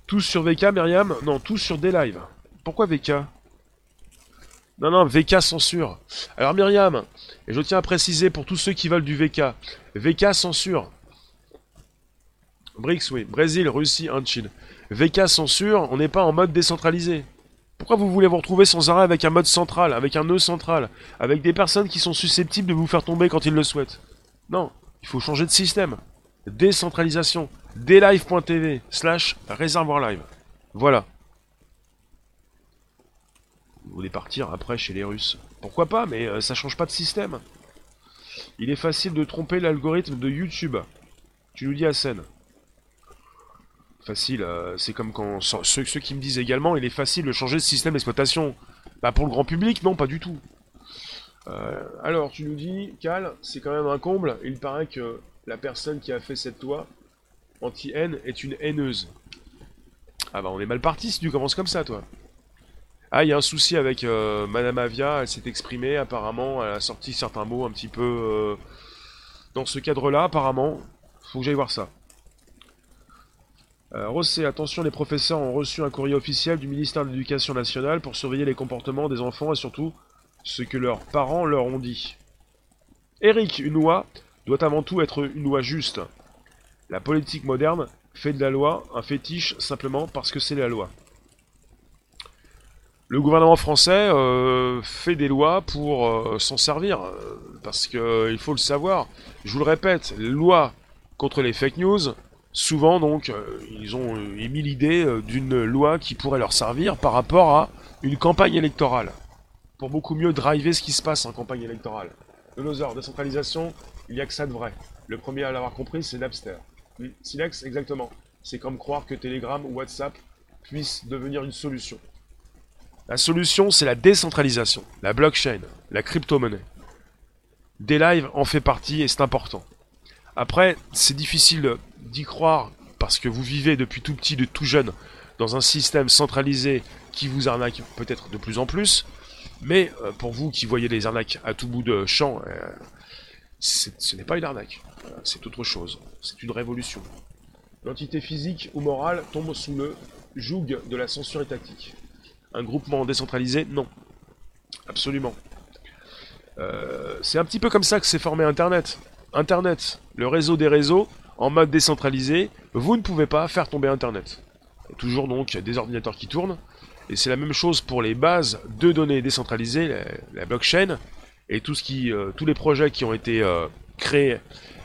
Speaker 1: Tous sur VK, Myriam? Non, tous sur des lives. Pourquoi VK Non, non, VK censure. Alors Myriam, et je tiens à préciser pour tous ceux qui veulent du VK, VK censure. BRICS, oui. Brésil, Russie, Chine. VK censure, on n'est pas en mode décentralisé. Pourquoi vous voulez vous retrouver sans arrêt avec un mode central, avec un nœud central, avec des personnes qui sont susceptibles de vous faire tomber quand ils le souhaitent? Non, il faut changer de système. Décentralisation. dlive.tv slash réservoir live. Voilà. Vous voulez partir après chez les Russes Pourquoi pas, mais euh, ça change pas de système. Il est facile de tromper l'algorithme de YouTube. Tu nous dis à scène facile. Euh, c'est comme quand ceux, qui me disent également, il est facile de changer de système d'exploitation. Bah pour le grand public, non, pas du tout. Euh, alors, tu nous dis, Cal, c'est quand même un comble. Il paraît que la personne qui a fait cette loi anti-haine est une haineuse. Ah bah on est mal parti si tu commences comme ça, toi. Ah, il y a un souci avec euh, Madame Avia, elle s'est exprimée apparemment, elle a sorti certains mots un petit peu dans ce cadre-là, apparemment. Faut que j'aille voir ça.
Speaker 2: Euh, Rossé, attention, les professeurs ont reçu un courrier officiel du ministère de l'Éducation nationale pour surveiller les comportements des enfants et surtout ce que leurs parents leur ont dit. Eric, une loi doit avant tout être une loi juste. La politique moderne fait de la loi un fétiche simplement parce que c'est la loi. Le gouvernement français euh, fait des lois pour euh, s'en servir, parce qu'il faut le savoir. Je vous le répète, lois contre les fake news, souvent donc, ils ont émis l'idée d'une loi qui pourrait leur servir par rapport à une campagne électorale, pour beaucoup mieux driver ce qui se passe en campagne électorale. De nos heures, décentralisation, il n'y a que ça de vrai. Le premier à l'avoir compris, c'est Napster. Silex, exactement. C'est comme croire que Telegram ou WhatsApp puissent devenir une solution. La solution, c'est la décentralisation, la blockchain, la crypto-monnaie. Des lives en fait partie et c'est important. Après, c'est difficile d'y croire parce que vous vivez depuis tout petit, de tout jeune, dans un système centralisé qui vous arnaque peut-être de plus en plus. Mais euh, pour vous qui voyez les arnaques à tout bout de champ, euh, ce n'est pas une arnaque, euh, c'est autre chose, c'est une révolution. L'entité physique ou morale tombe sous le joug de la censure étatique. Un groupement décentralisé Non. Absolument. C'est un petit peu comme ça que s'est formé Internet. Internet, le réseau des réseaux, en mode décentralisé, vous ne pouvez pas faire tomber Internet. Toujours donc des ordinateurs qui tournent, et c'est la même chose pour les bases de données décentralisées, la, blockchain, et tout ce qui, euh, tous les projets qui ont été euh, créés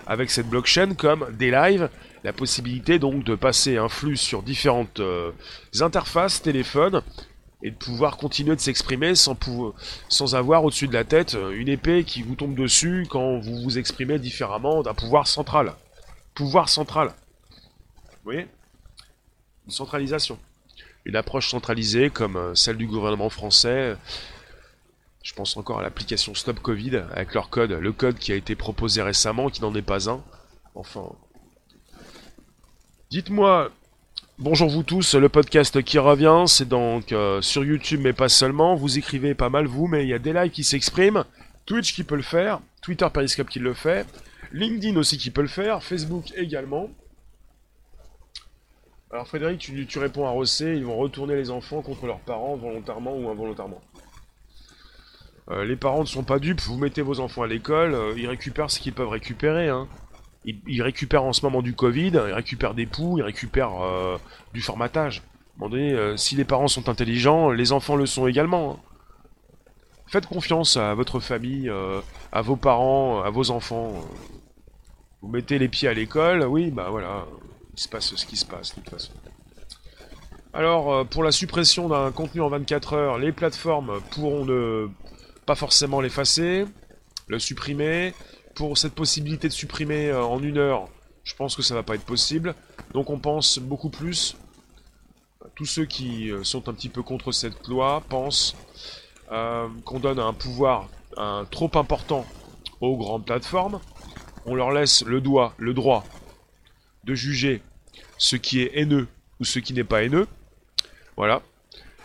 Speaker 2: avec cette blockchain, comme des lives, la possibilité donc de passer un flux sur différentes interfaces téléphone et de pouvoir continuer de s'exprimer sans, sans avoir au-dessus de la tête euh, une épée qui vous tombe dessus quand vous vous exprimez différemment d'un pouvoir central. Pouvoir central. Vous voyez? Une centralisation. Une approche centralisée comme euh, celle du gouvernement français. Je pense encore à l'application Stop Covid avec leur code, le code qui a été proposé récemment, qui n'en est pas un. Enfin. Dites-moi, Bonjour vous tous, le podcast qui revient, c'est donc euh, sur YouTube mais pas seulement, vous écrivez pas mal vous, mais il y a des lives qui s'expriment, Twitch qui peut le faire, Twitter Periscope qui le fait, LinkedIn aussi qui peut le faire, Facebook également. Alors Frédéric, tu, réponds à Rossé, ils vont retourner les enfants contre leurs parents volontairement ou involontairement. Euh, les parents ne sont pas dupes, vous mettez vos enfants à l'école, euh, ils récupèrent ce qu'ils peuvent récupérer, hein il, récupère en ce moment du Covid, il récupère des poux, il récupère euh, du formatage. Euh, si les parents sont intelligents, les enfants le sont également. Hein. Faites confiance à votre famille, euh, à vos parents, à vos enfants. Vous mettez les pieds à l'école, oui, bah voilà, il se passe ce qui se passe de toute façon. Alors, pour la suppression d'un contenu en 24 heures, les plateformes pourront ne pas forcément l'effacer, le supprimer, pour cette possibilité de supprimer euh, en une heure, je pense que ça va pas être possible. Donc on pense beaucoup plus, tous ceux qui euh, sont un petit peu contre cette loi pensent euh, qu'on donne un pouvoir trop important aux grandes plateformes. On leur laisse le, doigt, le droit de juger ce qui est haineux ou ce qui n'est pas haineux. Voilà.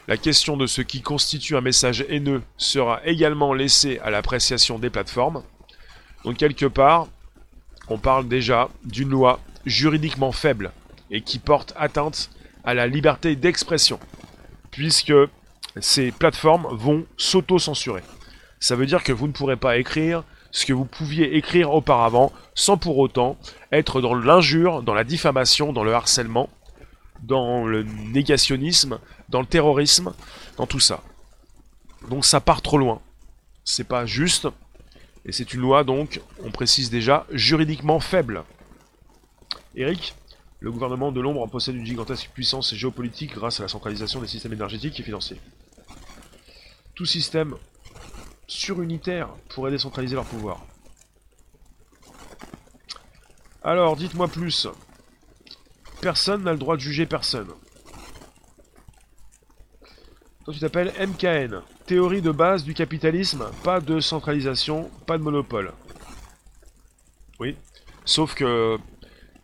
Speaker 2: La question de ce qui constitue un message haineux sera également laissée à l'appréciation des plateformes. Donc quelque part, on parle déjà d'une loi juridiquement faible et qui porte atteinte à la liberté d'expression, puisque ces plateformes vont s'auto-censurer. Ça veut dire que vous ne pourrez pas écrire ce que vous pouviez écrire auparavant sans pour autant être dans l'injure, dans la diffamation, dans le harcèlement, dans le négationnisme, dans le terrorisme, dans tout ça. Donc ça part trop loin. C'est pas juste, et c'est une loi donc, on précise déjà, juridiquement faible. Eric, le gouvernement de l'ombre possède une gigantesque puissance géopolitique grâce à la centralisation des systèmes énergétiques et financiers. Tout système surunitaire pourrait décentraliser leur pouvoir. Alors, dites-moi plus. Personne n'a le droit de juger personne. Toi, tu t'appelles MKN. Théorie de base du capitalisme, pas de centralisation, pas de monopole. Oui. Sauf que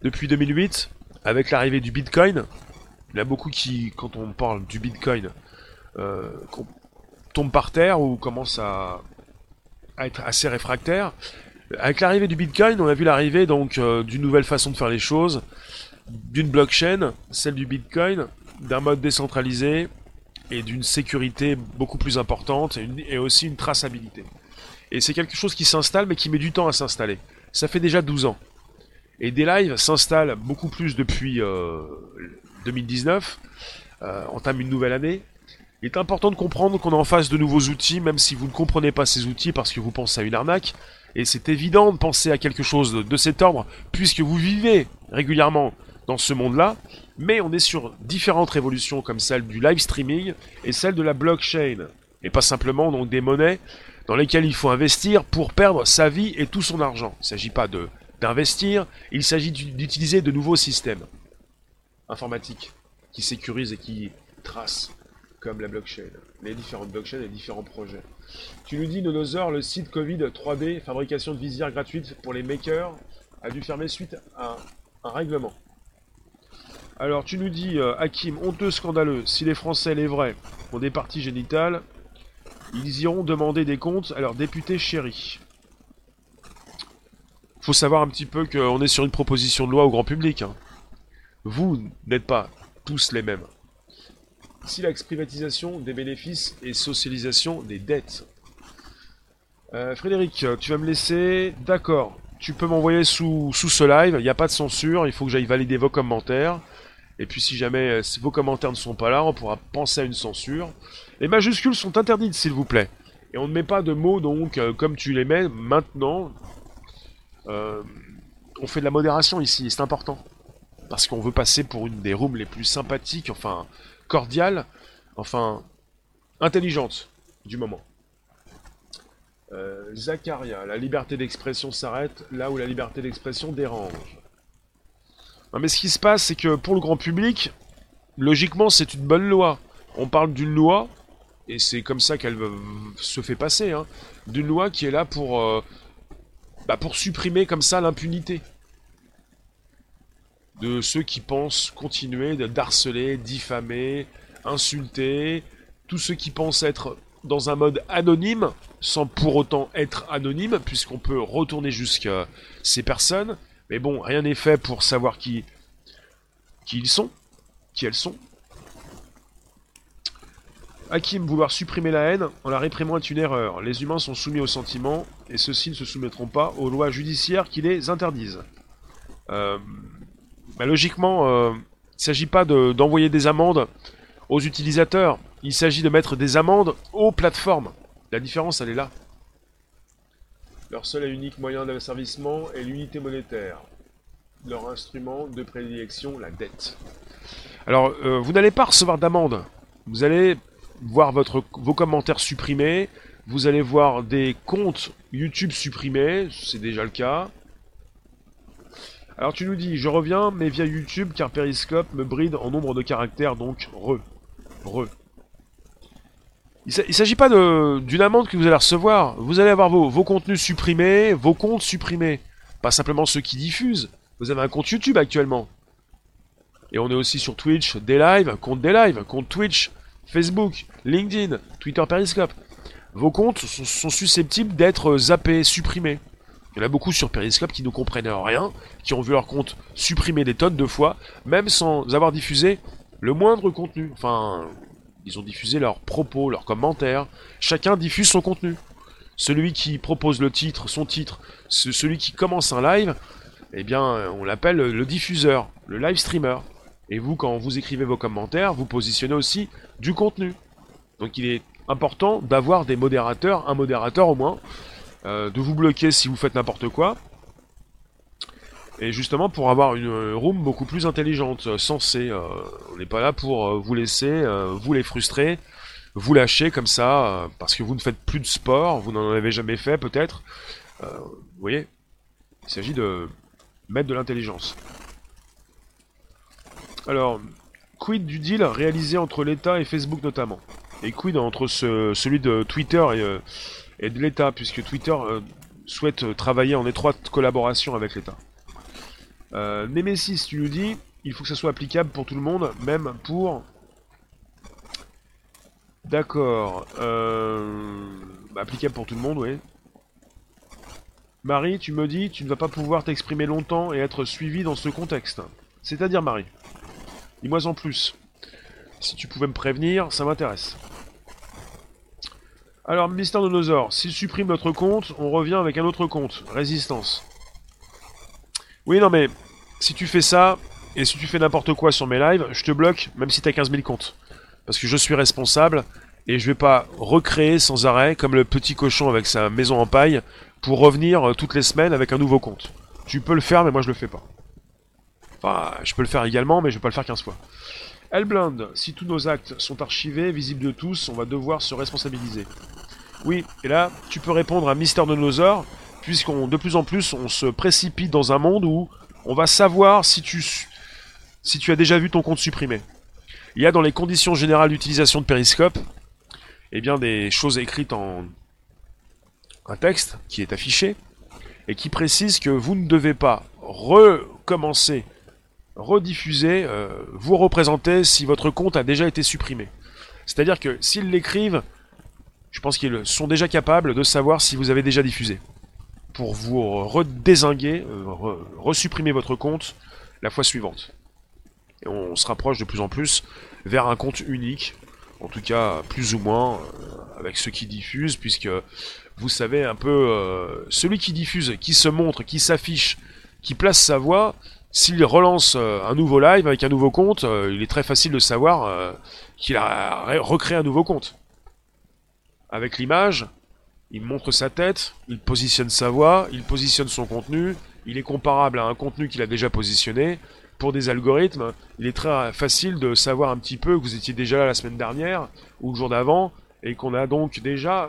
Speaker 2: depuis 2008, avec l'arrivée du Bitcoin, il y a beaucoup qui, quand on parle du Bitcoin, euh, tombe par terre ou commence à, être assez réfractaire. Avec l'arrivée du Bitcoin, on a vu l'arrivée donc euh, d'une nouvelle façon de faire les choses, d'une blockchain, celle du Bitcoin, d'un mode décentralisé et d'une sécurité beaucoup plus importante et, aussi une traçabilité. Et c'est quelque chose qui s'installe mais qui met du temps à s'installer. Ça fait déjà 12 ans. Et des lives s'installent beaucoup plus depuis 2019, euh, euh, une nouvelle année. Il est important de comprendre qu'on est en face de nouveaux outils, même si vous ne comprenez pas ces outils parce que vous pensez à une arnaque. Et c'est évident de penser à quelque chose de cet ordre, puisque vous vivez régulièrement dans ce monde-là, mais on est sur différentes révolutions comme celle du live streaming et celle de la blockchain, et pas simplement donc des monnaies dans lesquelles il faut investir pour perdre sa vie et tout son argent. Il ne s'agit pas d'investir, il s'agit d'utiliser de nouveaux systèmes informatiques qui sécurisent et qui tracent comme la blockchain, les différentes blockchains et différents projets. Tu nous dis, Nonosaur, le site Covid 3D, fabrication de visières gratuites pour les makers, a dû fermer suite à un règlement. Alors, tu nous dis, euh, Hakim, honteux, scandaleux, si les Français, les vrais, ont des parties génitales, ils iront demander des comptes à leurs députés chéris. Faut savoir un petit peu qu'on est sur une proposition de loi au grand public. Hein. Vous n'êtes pas tous les mêmes. Si la privatisation des bénéfices et socialisation des dettes. Euh, Frédéric, tu vas me laisser. D'accord. Tu peux m'envoyer sous, sous ce live. Il n'y a pas de censure. Il faut que j'aille valider vos commentaires. Et puis si jamais euh, vos commentaires ne sont pas là, on pourra penser à une censure. Les majuscules sont interdites, s'il vous plaît. Et on ne met pas de mots, donc, euh, comme tu les mets maintenant. Euh, on fait de la modération ici, c'est important. Parce qu'on veut passer pour une des rooms les plus sympathiques, enfin, cordiales, enfin, intelligentes du moment. Zacharia, la liberté d'expression s'arrête là où la liberté d'expression dérange. Non, mais ce qui se passe, c'est que pour le grand public, logiquement, c'est une bonne loi. On parle d'une loi, et c'est comme ça qu'elle se fait passer, hein, d'une loi qui est là pour, euh, bah, pour supprimer comme ça l'impunité de ceux qui pensent continuer d'harceler, diffamer, insulter, tous ceux qui pensent être dans un mode anonyme, sans pour autant être anonyme, puisqu'on peut retourner jusqu'à ces personnes, mais bon, rien n'est fait pour savoir qui, ils sont, qui elles sont. Hakim, vouloir supprimer la haine en la réprimant est une erreur. Les humains sont soumis aux sentiments, et ceux-ci ne se soumettront pas aux lois judiciaires qui les interdisent. Euh, bah, logiquement, euh, il ne s'agit pas d'envoyer des amendes aux utilisateurs, il s'agit de mettre des amendes aux plateformes. La différence, elle est là. Leur seul et unique moyen d'asservissement est l'unité monétaire. Leur instrument de prédilection, la dette. Alors, euh, vous n'allez pas recevoir d'amende. Vous allez voir votre, vos commentaires supprimés. Vous allez voir des comptes YouTube supprimés. C'est déjà le cas. Alors tu nous dis, je reviens, mais via YouTube, car Periscope me bride en nombre de caractères, donc re. Re. Il ne s'agit pas d'une amende que vous allez recevoir. Vous allez avoir vos, contenus supprimés, vos comptes supprimés. Pas simplement ceux qui diffusent. Vous avez un compte YouTube actuellement. Et on est aussi sur Twitch, des lives, compte des lives, compte Twitch, Facebook, LinkedIn, Twitter Periscope. Vos comptes sont, susceptibles d'être zappés, supprimés. Il y en a beaucoup sur Periscope qui ne comprennent rien, qui ont vu leur compte supprimé des tonnes de fois, même sans avoir diffusé le moindre contenu. Enfin, ils ont diffusé leurs propos, leurs commentaires. Chacun diffuse son contenu. Celui qui propose le titre, son titre, celui qui commence un live, eh bien, on l'appelle le diffuseur, le live streamer. Et vous, quand vous écrivez vos commentaires, vous positionnez aussi du contenu. Donc il est important d'avoir des modérateurs, un modérateur au moins, euh, de vous bloquer si vous faites n'importe quoi, et justement pour avoir une room beaucoup plus intelligente, euh, sensée. Euh, on n'est pas là pour euh, vous laisser, vous les frustrer, vous lâcher comme ça, parce que vous ne faites plus de sport, vous n'en avez jamais fait peut-être. vous voyez Il s'agit de mettre de l'intelligence. Alors, quid du deal réalisé entre l'État et Facebook notamment? Et quid entre celui de Twitter et de l'État, puisque Twitter souhaite travailler en étroite collaboration avec l'État euh, tu nous dis, il faut que ça soit applicable pour tout le monde, même pour... D'accord. Euh... Bah, applicable pour tout le monde, oui. Marie, tu me dis, tu ne vas pas pouvoir t'exprimer longtemps et être suivi dans ce contexte. C'est-à-dire, Marie Dis-moi en plus. Si tu pouvais me prévenir, ça m'intéresse. Alors, Mister Dinosaure, s'il supprime notre compte, on revient avec un autre compte. Résistance. Oui, non, mais si tu fais ça, et si tu fais n'importe quoi sur mes lives, je te bloque, même si t'as 15 000 comptes. Parce que je suis responsable, et je vais pas recréer sans arrêt, comme le petit cochon avec sa maison en paille, pour revenir euh, toutes les semaines avec un nouveau compte. Tu peux le faire, mais moi je le fais pas. Enfin, je peux le faire également, mais je vais pas le faire 15 fois. Hellblind, si tous nos actes sont archivés, visibles de tous, on va devoir se responsabiliser. Oui, et là, tu peux répondre à Mister Dinosaur, puisqu'on de plus en plus on se précipite dans un monde où on va savoir si tu, si tu as déjà vu ton compte supprimé. Il y a dans les conditions générales d'utilisation de Periscope, eh bien des choses écrites en un texte qui est affiché et qui précise que vous ne devez pas recommencer rediffuser, euh, vous représenter si votre compte a déjà été supprimé. C'est-à-dire que s'ils l'écrivent, je pense qu'ils sont déjà capables de savoir si vous avez déjà diffusé. Pour vous redésinguer, euh, resupprimer votre compte la fois suivante. Et on se rapproche de plus en plus vers un compte unique, en tout cas plus ou moins, euh, avec ceux qui diffusent, puisque vous savez un peu, celui qui diffuse, qui se montre, qui s'affiche, qui place sa voix, s'il relance euh, un nouveau live avec un nouveau compte, euh, il est très facile de savoir euh, qu'il a recréé un nouveau compte. Avec l'image, il montre sa tête, il positionne sa voix, il positionne son contenu, il est comparable à un contenu qu'il a déjà positionné. Pour des algorithmes, il est très facile de savoir un petit peu que vous étiez déjà là la semaine dernière ou le jour d'avant et qu'on a donc déjà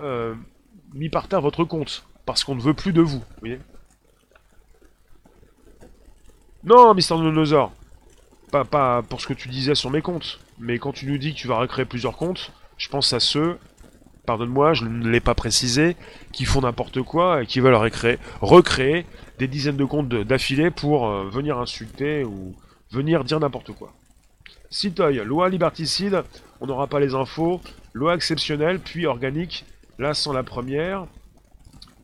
Speaker 2: mis par terre votre compte parce qu'on ne veut plus de vous. Non, Mister Dinosaur. Pas, pas pour ce que tu disais sur mes comptes. Mais quand tu nous dis que tu vas recréer plusieurs comptes, je pense à ceux, pardonne-moi, je ne l'ai pas précisé, qui font n'importe quoi et qui veulent recréer, des dizaines de comptes d'affilée pour euh, venir insulter ou venir dire n'importe quoi. Citoy, loi liberticide, on n'aura pas les infos. Loi exceptionnelle, puis organique, là sans la première.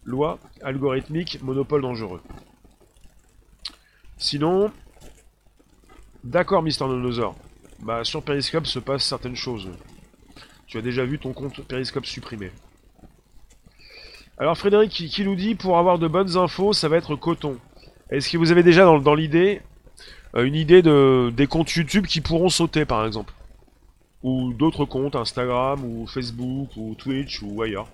Speaker 2: Loi algorithmique, monopole dangereux. Sinon, d'accord, Mister Dinosaur. Bah, sur Periscope se passent certaines choses. Tu as déjà vu ton compte Periscope supprimé. Alors Frédéric qui, nous dit pour avoir de bonnes infos, ça va être coton. Est-ce que vous avez déjà dans, l'idée euh, une idée de des comptes YouTube qui pourront sauter par exemple? Ou d'autres comptes, Instagram ou Facebook ou Twitch ou ailleurs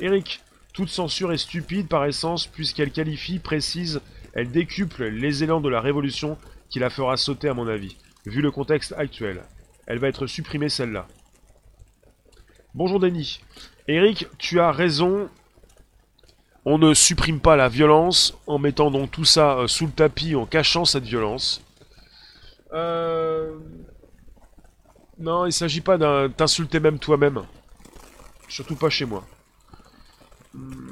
Speaker 2: Eric, toute censure est stupide par essence puisqu'elle qualifie, précise elle décuple les élans de la révolution qui la fera sauter à mon avis, vu le contexte actuel. Elle va être supprimée celle-là. Bonjour Denis. Eric, tu as raison. On ne supprime pas la violence en mettant donc tout ça euh, sous le tapis, en cachant cette violence. Euh... Non, il s'agit pas d'un t'insulter même toi-même. Surtout pas chez moi. Hmm.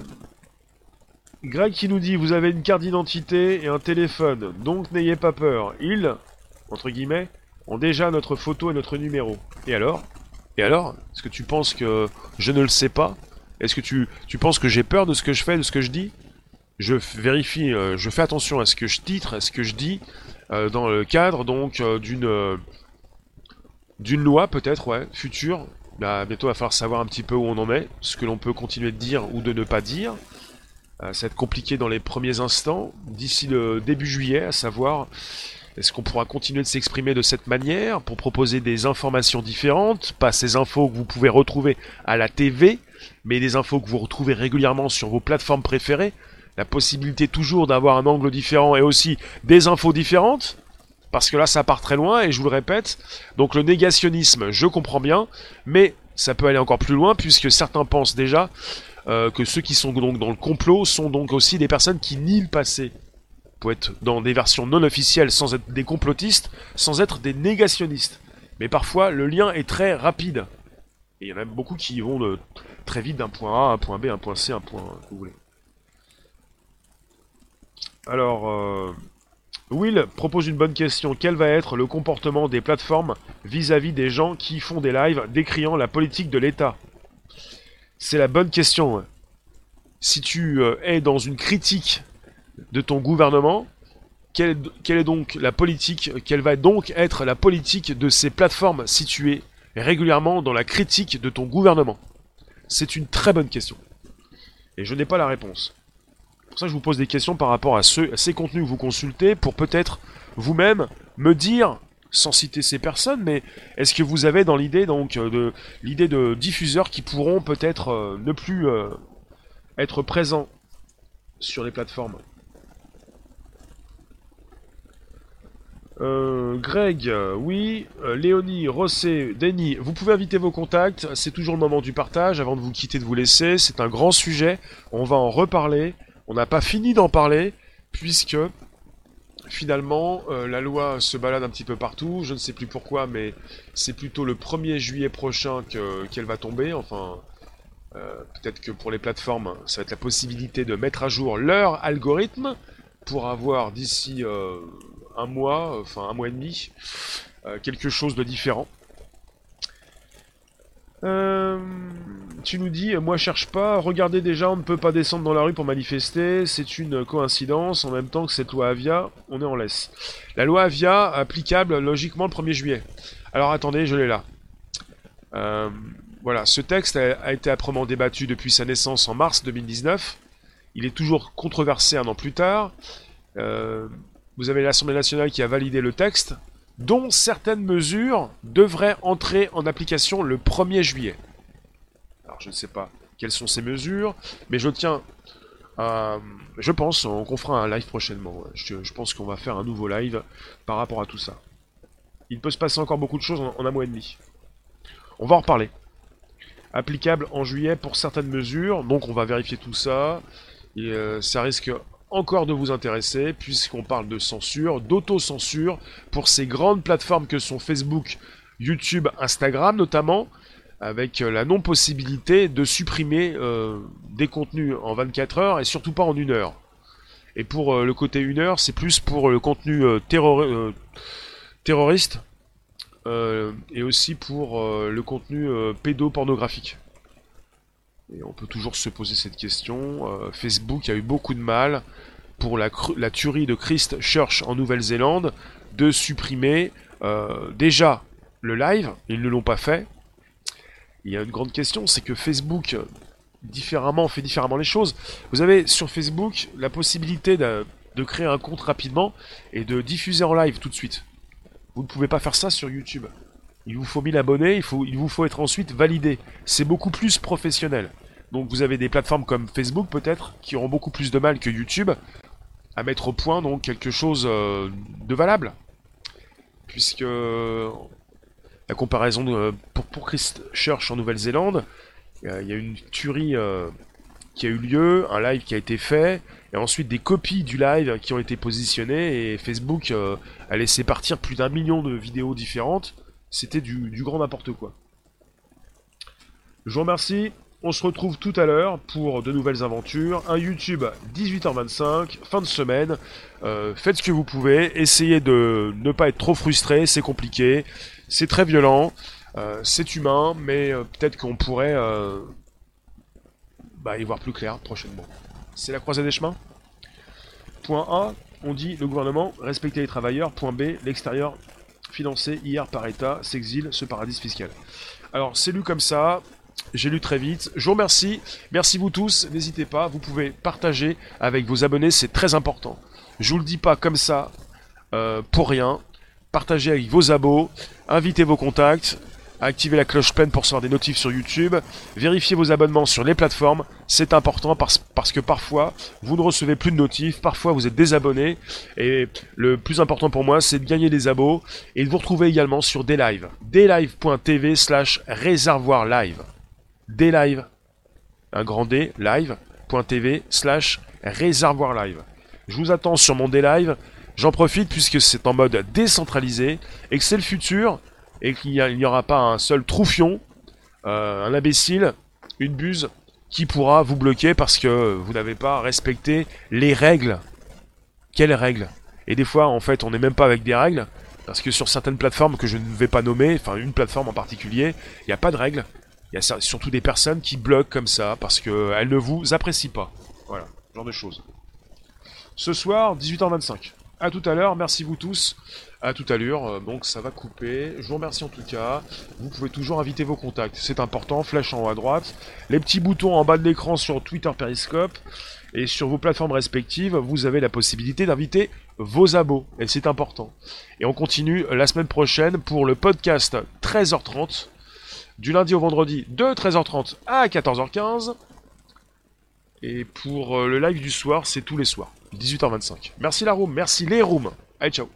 Speaker 2: Greg qui nous dit, vous avez une carte d'identité et un téléphone, donc n'ayez pas peur. Ils, entre guillemets, ont déjà notre photo et notre numéro. Et alors? Et alors Est-ce que tu penses que je ne le sais pas? Est-ce que tu, penses que j'ai peur de ce que je fais, de ce que je dis? Je vérifie, euh, je fais attention à ce que je titre, à ce que je dis, euh, dans le cadre donc euh, d'une d'une loi peut-être, ouais, future. Bah, bientôt il va falloir savoir un petit peu où on en est, ce que l'on peut continuer de dire ou de ne pas dire. Ça va être compliqué dans les premiers instants, d'ici le début juillet, à savoir est-ce qu'on pourra continuer de s'exprimer de cette manière pour proposer des informations différentes, pas ces infos que vous pouvez retrouver à la TV, mais des infos que vous retrouvez régulièrement sur vos plateformes préférées, la possibilité toujours d'avoir un angle différent et aussi des infos différentes, parce que là ça part très loin et je vous le répète, donc le négationnisme, je comprends bien, mais ça peut aller encore plus loin puisque certains pensent déjà euh, que ceux qui sont donc dans le complot sont donc aussi des personnes qui nient le passé. Être dans des versions non officielles sans être des complotistes, sans être des négationnistes. Mais parfois, le lien est très rapide. Il y en a beaucoup qui vont de, très vite d'un point A à un point B, un point C, un point... voulez. Alors, euh, Will propose une bonne question. Quel va être le comportement des plateformes vis-à-vis -vis des gens qui font des lives décriant la politique de l'État? C'est la bonne question. Si tu euh, es dans une critique de ton gouvernement, quelle, est donc la politique, quelle va donc être la politique de ces plateformes situées régulièrement dans la critique de ton gouvernement? C'est une très bonne question. Et je n'ai pas la réponse. Pour ça, je vous pose des questions par rapport à, ceux, à ces contenus que vous consultez pour peut-être vous-même me dire, sans citer ces personnes, mais est-ce que vous avez dans l'idée donc de l'idée de diffuseurs qui pourront peut-être euh, ne plus euh, être présents sur les plateformes? Euh, Greg, euh, oui. Euh, Léonie, Rossé, Denis, vous pouvez inviter vos contacts. C'est toujours le moment du partage avant de vous quitter, de vous laisser. C'est un grand sujet. On va en reparler. On n'a pas fini d'en parler puisque finalement la loi se balade un petit peu partout. Je ne sais plus pourquoi, mais c'est plutôt le 1er juillet prochain qu'elle va tomber. Enfin, peut-être que pour les plateformes, ça va être la possibilité de mettre à jour leur algorithme pour avoir d'ici un mois, enfin un mois et demi, euh, quelque chose de différent. Euh, tu nous dis, moi cherche pas, regardez déjà, on ne peut pas descendre dans la rue pour manifester, c'est une coïncidence, en même temps que cette loi Avia, on est en laisse. La loi Avia, applicable logiquement le 1er juillet. Alors attendez, je l'ai là. Euh, voilà, ce texte a, été âprement débattu depuis sa naissance en mars 2019. Il est toujours controversé un an plus tard. Vous avez l'Assemblée nationale qui a validé le texte, dont certaines mesures devraient entrer en application le 1er juillet. Alors je ne sais pas quelles sont ces mesures, mais je tiens. Je pense qu'on fera un live prochainement. Je, pense qu'on va faire un nouveau live par rapport à tout ça. Il peut se passer encore beaucoup de choses en, un mois et demi. On va en reparler. Applicable en juillet pour certaines mesures, donc on va vérifier tout ça. Et euh, ça risque encore de vous intéresser, puisqu'on parle de censure, d'autocensure, pour ces grandes plateformes que sont Facebook, YouTube, Instagram notamment, avec euh, la non-possibilité de supprimer euh, des contenus en 24 heures et surtout pas en une heure. Et pour euh, le côté une heure, c'est plus pour le contenu terroriste et aussi pour le contenu pédopornographique. Et on peut toujours se poser cette question. Facebook a eu beaucoup de mal pour la, tuerie de Christ Church en Nouvelle-Zélande de supprimer euh, déjà le live. Ils ne l'ont pas fait. Il y a une grande question, c'est que Facebook différemment fait différemment les choses. Vous avez sur Facebook la possibilité de, créer un compte rapidement et de diffuser en live tout de suite. Vous ne pouvez pas faire ça sur YouTube. Il vous faut 1000 abonnés, il vous faut être ensuite validé. C'est beaucoup plus professionnel. Donc vous avez des plateformes comme Facebook peut-être qui auront beaucoup plus de mal que YouTube à mettre au point donc quelque chose euh, de valable. Puisque la comparaison de, pour, pour Christchurch en Nouvelle-Zélande, il y a une tuerie euh, qui a eu lieu, un live qui a été fait, et ensuite des copies du live qui ont été positionnées, et Facebook euh, a laissé partir plus d'un million de vidéos différentes. C'était du, du grand n'importe quoi. Je vous remercie. On se retrouve tout à l'heure pour de nouvelles aventures. Un YouTube 18h25, fin de semaine. Euh, faites ce que vous pouvez. Essayez de ne pas être trop frustré. C'est compliqué. C'est très violent. Euh, c'est humain. Mais euh, peut-être qu'on pourrait bah, y voir plus clair prochainement. C'est la croisée des chemins? Point A, on dit le gouvernement respecter les travailleurs. Point B, l'extérieur financé hier par État s'exile ce paradis fiscal. Alors c'est lu comme ça, j'ai lu très vite. Je vous remercie. Merci vous tous. N'hésitez pas, vous pouvez partager avec vos abonnés, c'est très important. Je vous le dis pas comme ça, euh, pour rien. Partagez avec vos abos, invitez vos contacts, activez la cloche pleine pour recevoir des notifs sur YouTube, vérifiez vos abonnements sur les plateformes, c'est important parce, parce, que parfois vous ne recevez plus de notifs, parfois vous êtes désabonné, et le plus important pour moi c'est de gagner des abos et de vous retrouver également sur des lives, deslive.tv slash réservoir live des live, un grand D, live.tv slash réservoir live. Je vous attends sur mon D-Live. J'en profite puisque c'est en mode décentralisé et que c'est le futur et qu'il n'y aura pas un seul troufion, euh, un imbécile, une buse qui pourra vous bloquer parce que vous n'avez pas respecté les règles. Quelles règles? Et des fois, en fait, on n'est même pas avec des règles parce que sur certaines plateformes que je ne vais pas nommer, enfin une plateforme en particulier, il n'y a pas de règles. Il y a surtout des personnes qui bloquent comme ça parce qu'elles ne vous apprécient pas. Voilà, ce genre de choses. Ce soir, 18h25. À tout à l'heure, merci vous tous. À tout à l'heure, euh, donc ça va couper. Je vous remercie en tout cas. Vous pouvez toujours inviter vos contacts, c'est important. Flèche en haut à droite. Les petits boutons en bas de l'écran sur Twitter Periscope. Et sur vos plateformes respectives, vous avez la possibilité d'inviter vos abos. Et c'est important. Et on continue la semaine prochaine pour le podcast 13h30. Du lundi au vendredi de 13h30 à 14h15. Et pour euh, le live du soir, c'est tous les soirs, 18h25. Merci la room, merci les rooms. Allez, ciao